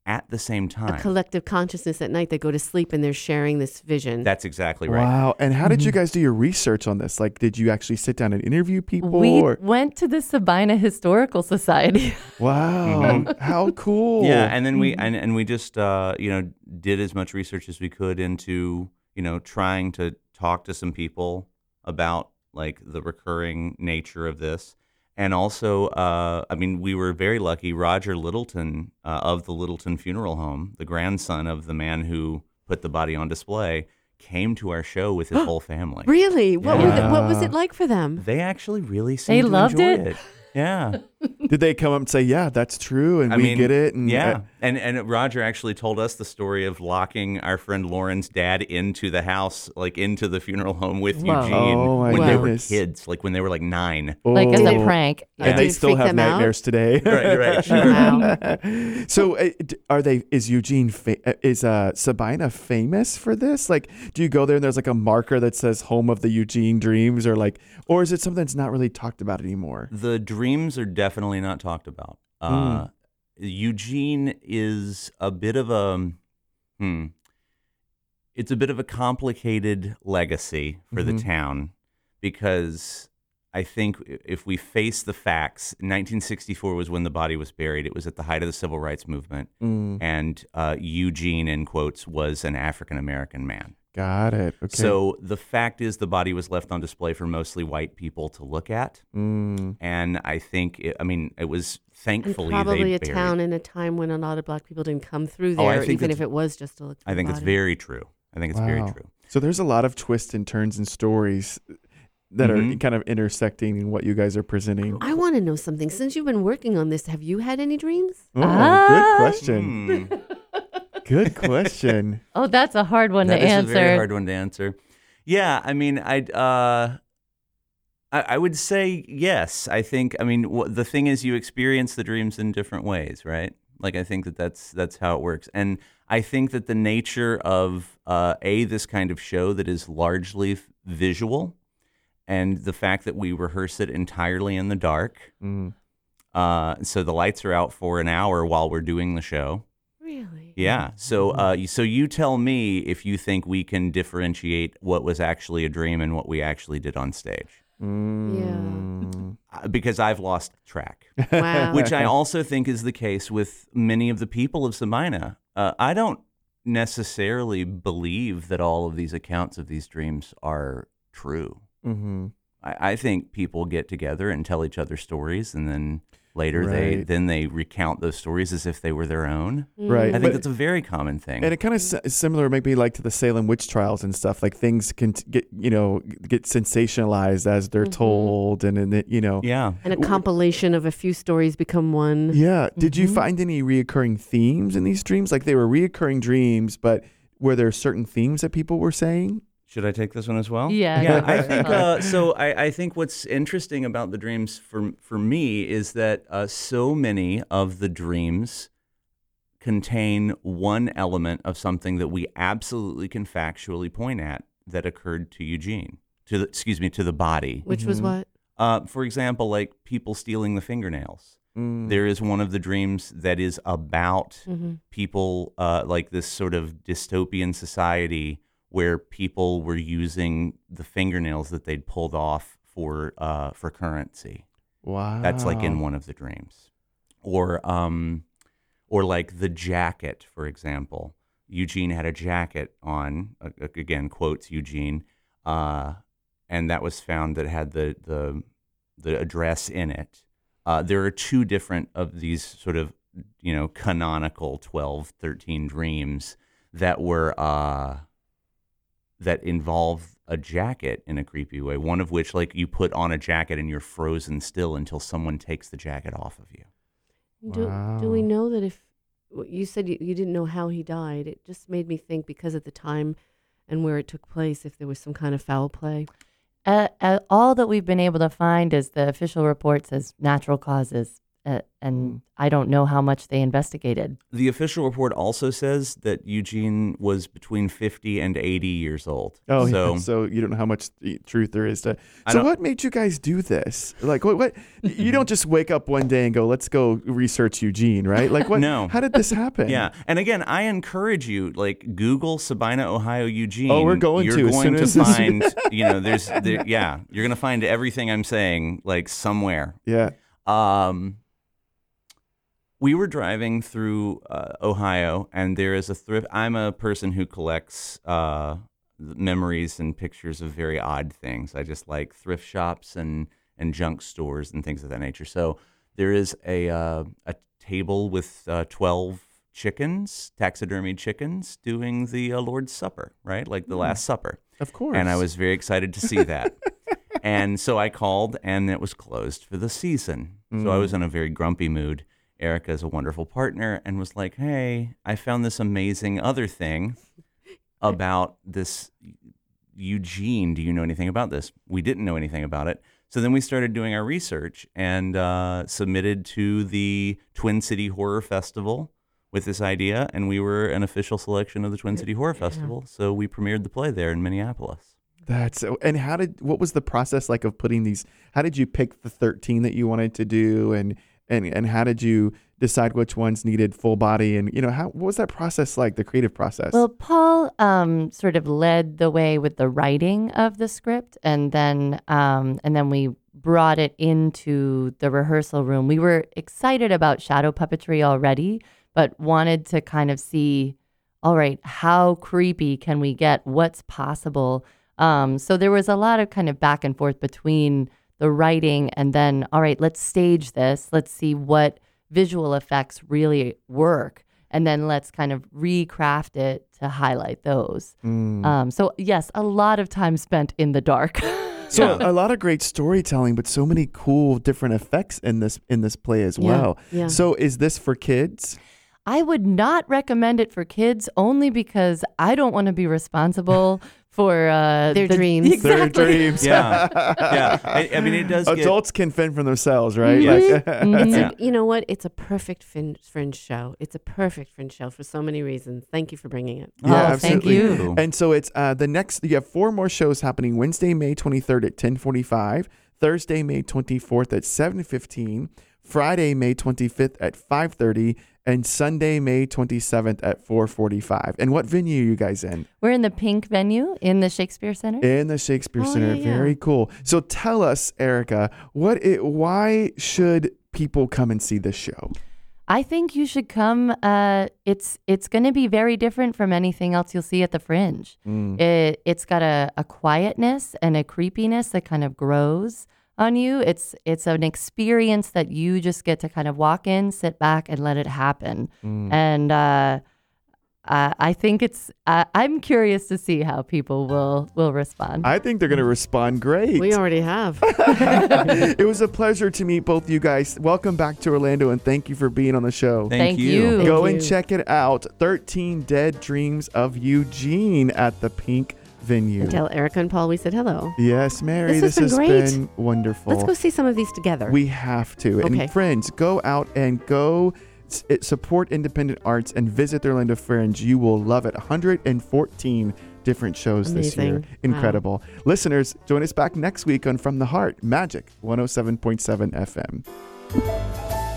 [SPEAKER 6] at the same time.
[SPEAKER 2] A collective consciousness at night. They go to sleep and they're sharing this vision.
[SPEAKER 6] That's exactly right.
[SPEAKER 1] Wow. And how did you
[SPEAKER 5] Mm-hmm.
[SPEAKER 1] guys do your research on this? Like, did you actually sit down and interview people?
[SPEAKER 5] We
[SPEAKER 1] or-
[SPEAKER 5] went to the Sabina Historical Society.
[SPEAKER 1] wow. How cool.
[SPEAKER 6] Yeah, and then we and, and we just uh, you know did as much research as we could into you know trying to talk to some people about like the recurring nature of this, and also uh, I mean we were very lucky. Roger Littleton uh, of the Littleton Funeral Home, the grandson of the man who put the body on display, came to our show with his whole family.
[SPEAKER 2] really? What, were the, what was it like for them?
[SPEAKER 6] They actually really seemed to
[SPEAKER 5] loved
[SPEAKER 6] enjoy
[SPEAKER 5] it?
[SPEAKER 6] Yeah.
[SPEAKER 1] Did they come up and say, yeah, that's true, and
[SPEAKER 6] I
[SPEAKER 1] we
[SPEAKER 6] mean,
[SPEAKER 1] get it? And,
[SPEAKER 6] yeah,
[SPEAKER 1] uh,
[SPEAKER 6] and and Roger actually told us the story of locking our friend Lauren's dad into the house, like into the funeral home with
[SPEAKER 2] Whoa.
[SPEAKER 6] Eugene
[SPEAKER 1] Oh, my
[SPEAKER 6] when they were kids, like when they were like nine.
[SPEAKER 5] like as a
[SPEAKER 1] oh.
[SPEAKER 5] prank.
[SPEAKER 1] And they
[SPEAKER 2] Did
[SPEAKER 1] still have
[SPEAKER 2] them out?
[SPEAKER 1] nightmares today.
[SPEAKER 6] Right, right, sure.
[SPEAKER 2] Wow.
[SPEAKER 1] so, uh, are they? Is Eugene? Fa- uh, is uh, Sabina famous for this? Like, do you go there and there's like a marker that says "Home of the Eugene Dreams," or like, or is it something that's not really talked about anymore?
[SPEAKER 6] The dreams are definitely not talked about. Uh, Eugene is a bit of a hmm. It's a bit of a complicated legacy for the
[SPEAKER 1] Mhm.
[SPEAKER 6] town because I think if we face the facts, 1964 was when the body was buried. It was at the height of the civil rights movement,
[SPEAKER 1] Mm,
[SPEAKER 6] and uh, Eugene, in quotes, was an African American man.
[SPEAKER 1] Got it. Okay.
[SPEAKER 6] So the fact is, the body was left on display for mostly white people to look at.
[SPEAKER 1] Mm,
[SPEAKER 6] And I think, it, I mean, it was
[SPEAKER 2] And
[SPEAKER 6] thankfully
[SPEAKER 2] probably
[SPEAKER 6] they
[SPEAKER 2] a
[SPEAKER 6] buried.
[SPEAKER 2] town in a time when a lot of black people didn't come through
[SPEAKER 6] Oh,
[SPEAKER 2] there,
[SPEAKER 6] think
[SPEAKER 2] even if it was just to look.
[SPEAKER 6] I think it's very true. I think it's very true.
[SPEAKER 1] so there's a lot of twists and turns and stories that are
[SPEAKER 6] Mhm.
[SPEAKER 1] kind of intersecting in what you guys are presenting.
[SPEAKER 2] I want to know something. Since you've been working on this, have you had any dreams?
[SPEAKER 1] Oh,
[SPEAKER 5] Ah.
[SPEAKER 1] good question.
[SPEAKER 6] Hmm.
[SPEAKER 1] Good question.
[SPEAKER 5] Oh, that's a hard one
[SPEAKER 6] That
[SPEAKER 5] to
[SPEAKER 6] is
[SPEAKER 5] answer.
[SPEAKER 6] a very hard one to answer. Yeah, I mean, I'd, uh, I, I would say yes. I think. I mean, wh- the thing is, you experience the dreams in different ways, right? Like, I think that that's that's how it works, and I think that the nature of uh, a this kind of show that is largely f- visual, and the fact that we rehearse it entirely in the dark,
[SPEAKER 1] Mm.
[SPEAKER 6] uh, so the lights are out for an hour while we're doing the show.
[SPEAKER 2] Really?
[SPEAKER 6] Yeah. So, uh, you- so you tell me if you think we can differentiate what was actually a dream and what we actually did on stage,
[SPEAKER 1] Mm.
[SPEAKER 6] Uh, because I've lost track.
[SPEAKER 2] Wow.
[SPEAKER 6] Which I also think is the case with many of the people of Sabina. Uh, I don't necessarily believe that all of these accounts of these dreams are true.
[SPEAKER 1] hmm
[SPEAKER 6] I, I think people get together and tell each other stories, and then later they then they recount those stories as if they were their own.
[SPEAKER 1] Right.
[SPEAKER 6] I think
[SPEAKER 1] But-
[SPEAKER 6] that's a very common thing.
[SPEAKER 1] And it kind of is similar, maybe like to the Salem witch trials and stuff. Like things can t- get, you know, get sensationalized as they're
[SPEAKER 2] Mhm.
[SPEAKER 1] told, and then it, you know,
[SPEAKER 6] yeah.
[SPEAKER 2] And a compilation of a few stories become one.
[SPEAKER 1] yeah. Did you
[SPEAKER 5] Mhm.
[SPEAKER 1] find any reoccurring themes in these dreams? Like they were reoccurring dreams, but were there certain themes that people were saying?
[SPEAKER 6] Should I take this one as well?
[SPEAKER 5] Yeah,
[SPEAKER 6] Yeah, I think uh, so. I, I think what's interesting about the dreams for for me is that uh, so many of the dreams contain one element of something that we absolutely can factually point at that occurred to Eugene, to the, excuse me, to the body.
[SPEAKER 2] Which was
[SPEAKER 1] Mhm.
[SPEAKER 2] what?
[SPEAKER 6] Uh, for example, like people stealing the fingernails.
[SPEAKER 1] Mm.
[SPEAKER 6] There is one of the dreams that is about
[SPEAKER 2] hmm
[SPEAKER 6] people uh, like this sort of dystopian society where people were using the fingernails that they'd pulled off for uh, for currency.
[SPEAKER 1] Wow.
[SPEAKER 6] That's like in one of the dreams, or um, or like the jacket, for example. Eugene had a jacket on. Uh, again, quotes Eugene, uh, and that was found that had the the the address in it. Uh, there are two different of these sort of you know canonical 12 13 dreams that were uh, that involve a jacket in a creepy way one of which like you put on a jacket and you're frozen still until someone takes the jacket off of you
[SPEAKER 2] Do, do we know that if you said you, you didn't know how he died? It just made me think because of the time and where it took place, if there was some kind of foul play.
[SPEAKER 5] Uh, uh, all that we've been able to find is the official report says natural causes. Uh, and I don't know how much they investigated.
[SPEAKER 6] The official report also says that Eugene was between 50 and 80 years old.
[SPEAKER 1] Oh,
[SPEAKER 6] so
[SPEAKER 1] yeah. So you don't know how much truth there is to.
[SPEAKER 6] I
[SPEAKER 1] So what made you guys do this? Like, what? What? you don't just wake up one day and go, "Let's go research Eugene," right? Like, what?
[SPEAKER 6] No.
[SPEAKER 1] How did this happen?
[SPEAKER 6] Yeah, and again, I encourage you like Google Sabina, Ohio, Eugene.
[SPEAKER 1] Oh, we're going
[SPEAKER 6] You're
[SPEAKER 1] to as
[SPEAKER 6] going
[SPEAKER 1] soon
[SPEAKER 6] to
[SPEAKER 1] as this-
[SPEAKER 6] find, you know, there's, there, yeah, you're gonna find everything I'm saying like somewhere.
[SPEAKER 1] Yeah.
[SPEAKER 6] Um, we were driving through uh, Ohio, and there is a thrift. I'm a person who collects uh, memories and pictures of very odd things. I just like thrift shops and and junk stores and things of that nature. So there is a uh, a table with uh, twelve chickens, taxidermy chickens, doing the uh, Lord's Supper, right? Like the Last Supper.
[SPEAKER 1] Of course.
[SPEAKER 6] And I was very excited to see that. and so I called, and it was closed for the season. So I was in a very grumpy mood. Erica is a wonderful partner and was like, Hey, I found this amazing other thing about this Eugene. Do you know anything about this? We didn't know anything about it. So then we started doing our research and uh, submitted to the Twin City Horror Festival with this idea, and we were an official selection of the Twin City Horror Festival. So we premiered the play there in Minneapolis.
[SPEAKER 1] That's and how did what was the process like of putting these? How did you pick the thirteen that you wanted to do, and and and how did you decide which ones needed full body? And you know, how what was that process like? The creative process.
[SPEAKER 5] Well, Paul um, sort of led the way with the writing of the script, and then um, and then we brought it into the rehearsal room. We were excited about shadow puppetry already, but wanted to kind of see, all right, how creepy can we get? What's possible? Um, so there was a lot of kind of back and forth between the writing and then, all right, let's stage this. Let's see what visual effects really work and then let's kind of recraft it to highlight those.
[SPEAKER 1] Mm.
[SPEAKER 5] Um, so yes, a lot of time spent in the dark.
[SPEAKER 1] So
[SPEAKER 6] Yeah.
[SPEAKER 1] a lot of great storytelling, but so many cool different effects in this in this play as
[SPEAKER 2] Yeah,
[SPEAKER 1] well.
[SPEAKER 2] yeah.
[SPEAKER 1] So is this for kids?
[SPEAKER 5] I would not recommend it for kids only because I don't want to be responsible for uh,
[SPEAKER 2] Their
[SPEAKER 5] the-
[SPEAKER 2] dreams.
[SPEAKER 1] Their
[SPEAKER 5] Exactly.
[SPEAKER 1] dreams.
[SPEAKER 6] Yeah. yeah. I, I mean, it does get.
[SPEAKER 1] Adults can fend for themselves, right?
[SPEAKER 6] Yes.
[SPEAKER 1] Like-
[SPEAKER 5] Mhm.
[SPEAKER 6] Yeah.
[SPEAKER 2] You know what? It's a perfect fin- fringe show. It's a perfect fringe show for so many reasons. Thank you for bringing it.
[SPEAKER 5] Oh,
[SPEAKER 1] Yeah,
[SPEAKER 5] thank
[SPEAKER 1] absolutely.
[SPEAKER 5] you.
[SPEAKER 1] And so it's uh, the next. You have four more shows happening Wednesday, May 23rd at 10:45, Thursday, May 24th at 7:15, Friday, May 25th at 5:30, and Sunday, May 27th at 4:45. And what venue are you guys in?
[SPEAKER 5] We're in the pink venue in the Shakespeare Center.
[SPEAKER 1] In the Shakespeare
[SPEAKER 2] Oh,
[SPEAKER 1] Center.
[SPEAKER 2] yeah, yeah.
[SPEAKER 1] Very cool. So tell us, Erica, what it, why should people come and see this show?
[SPEAKER 5] I think you should come. Uh, it's it's going to be very different from anything else you'll see at the Fringe.
[SPEAKER 1] Mm.
[SPEAKER 5] It it's got a, a quietness and a creepiness that kind of grows on you. It's it's an experience that you just get to kind of walk in, sit back, and let it happen.
[SPEAKER 1] Mm.
[SPEAKER 5] And uh, I I think it's. Uh, I'm curious to see how people will will respond.
[SPEAKER 1] I think they're going to respond great.
[SPEAKER 2] We already have.
[SPEAKER 1] it was a pleasure to meet both you guys. Welcome back to Orlando and thank you for being on the show.
[SPEAKER 6] Thank,
[SPEAKER 5] Thank
[SPEAKER 6] you.
[SPEAKER 5] you.
[SPEAKER 2] Thank
[SPEAKER 1] Go and
[SPEAKER 2] you.
[SPEAKER 1] check it out 13 Dead Dreams of Eugene at the Pink venue.
[SPEAKER 2] And tell Erica and Paul we said hello.
[SPEAKER 1] Yes, Mary,
[SPEAKER 2] This
[SPEAKER 1] this,
[SPEAKER 2] has
[SPEAKER 1] has
[SPEAKER 2] been great.
[SPEAKER 1] been wonderful.
[SPEAKER 2] Let's go see some of these together.
[SPEAKER 1] We have to.
[SPEAKER 2] Okay.
[SPEAKER 1] And friends, go out and go support independent arts and visit the Orlando Fringe. You will love it. 114 different shows this year.
[SPEAKER 2] Amazing. Wow.
[SPEAKER 1] Incredible. Listeners, join us back next week on From the Heart Magic 107.7 FM.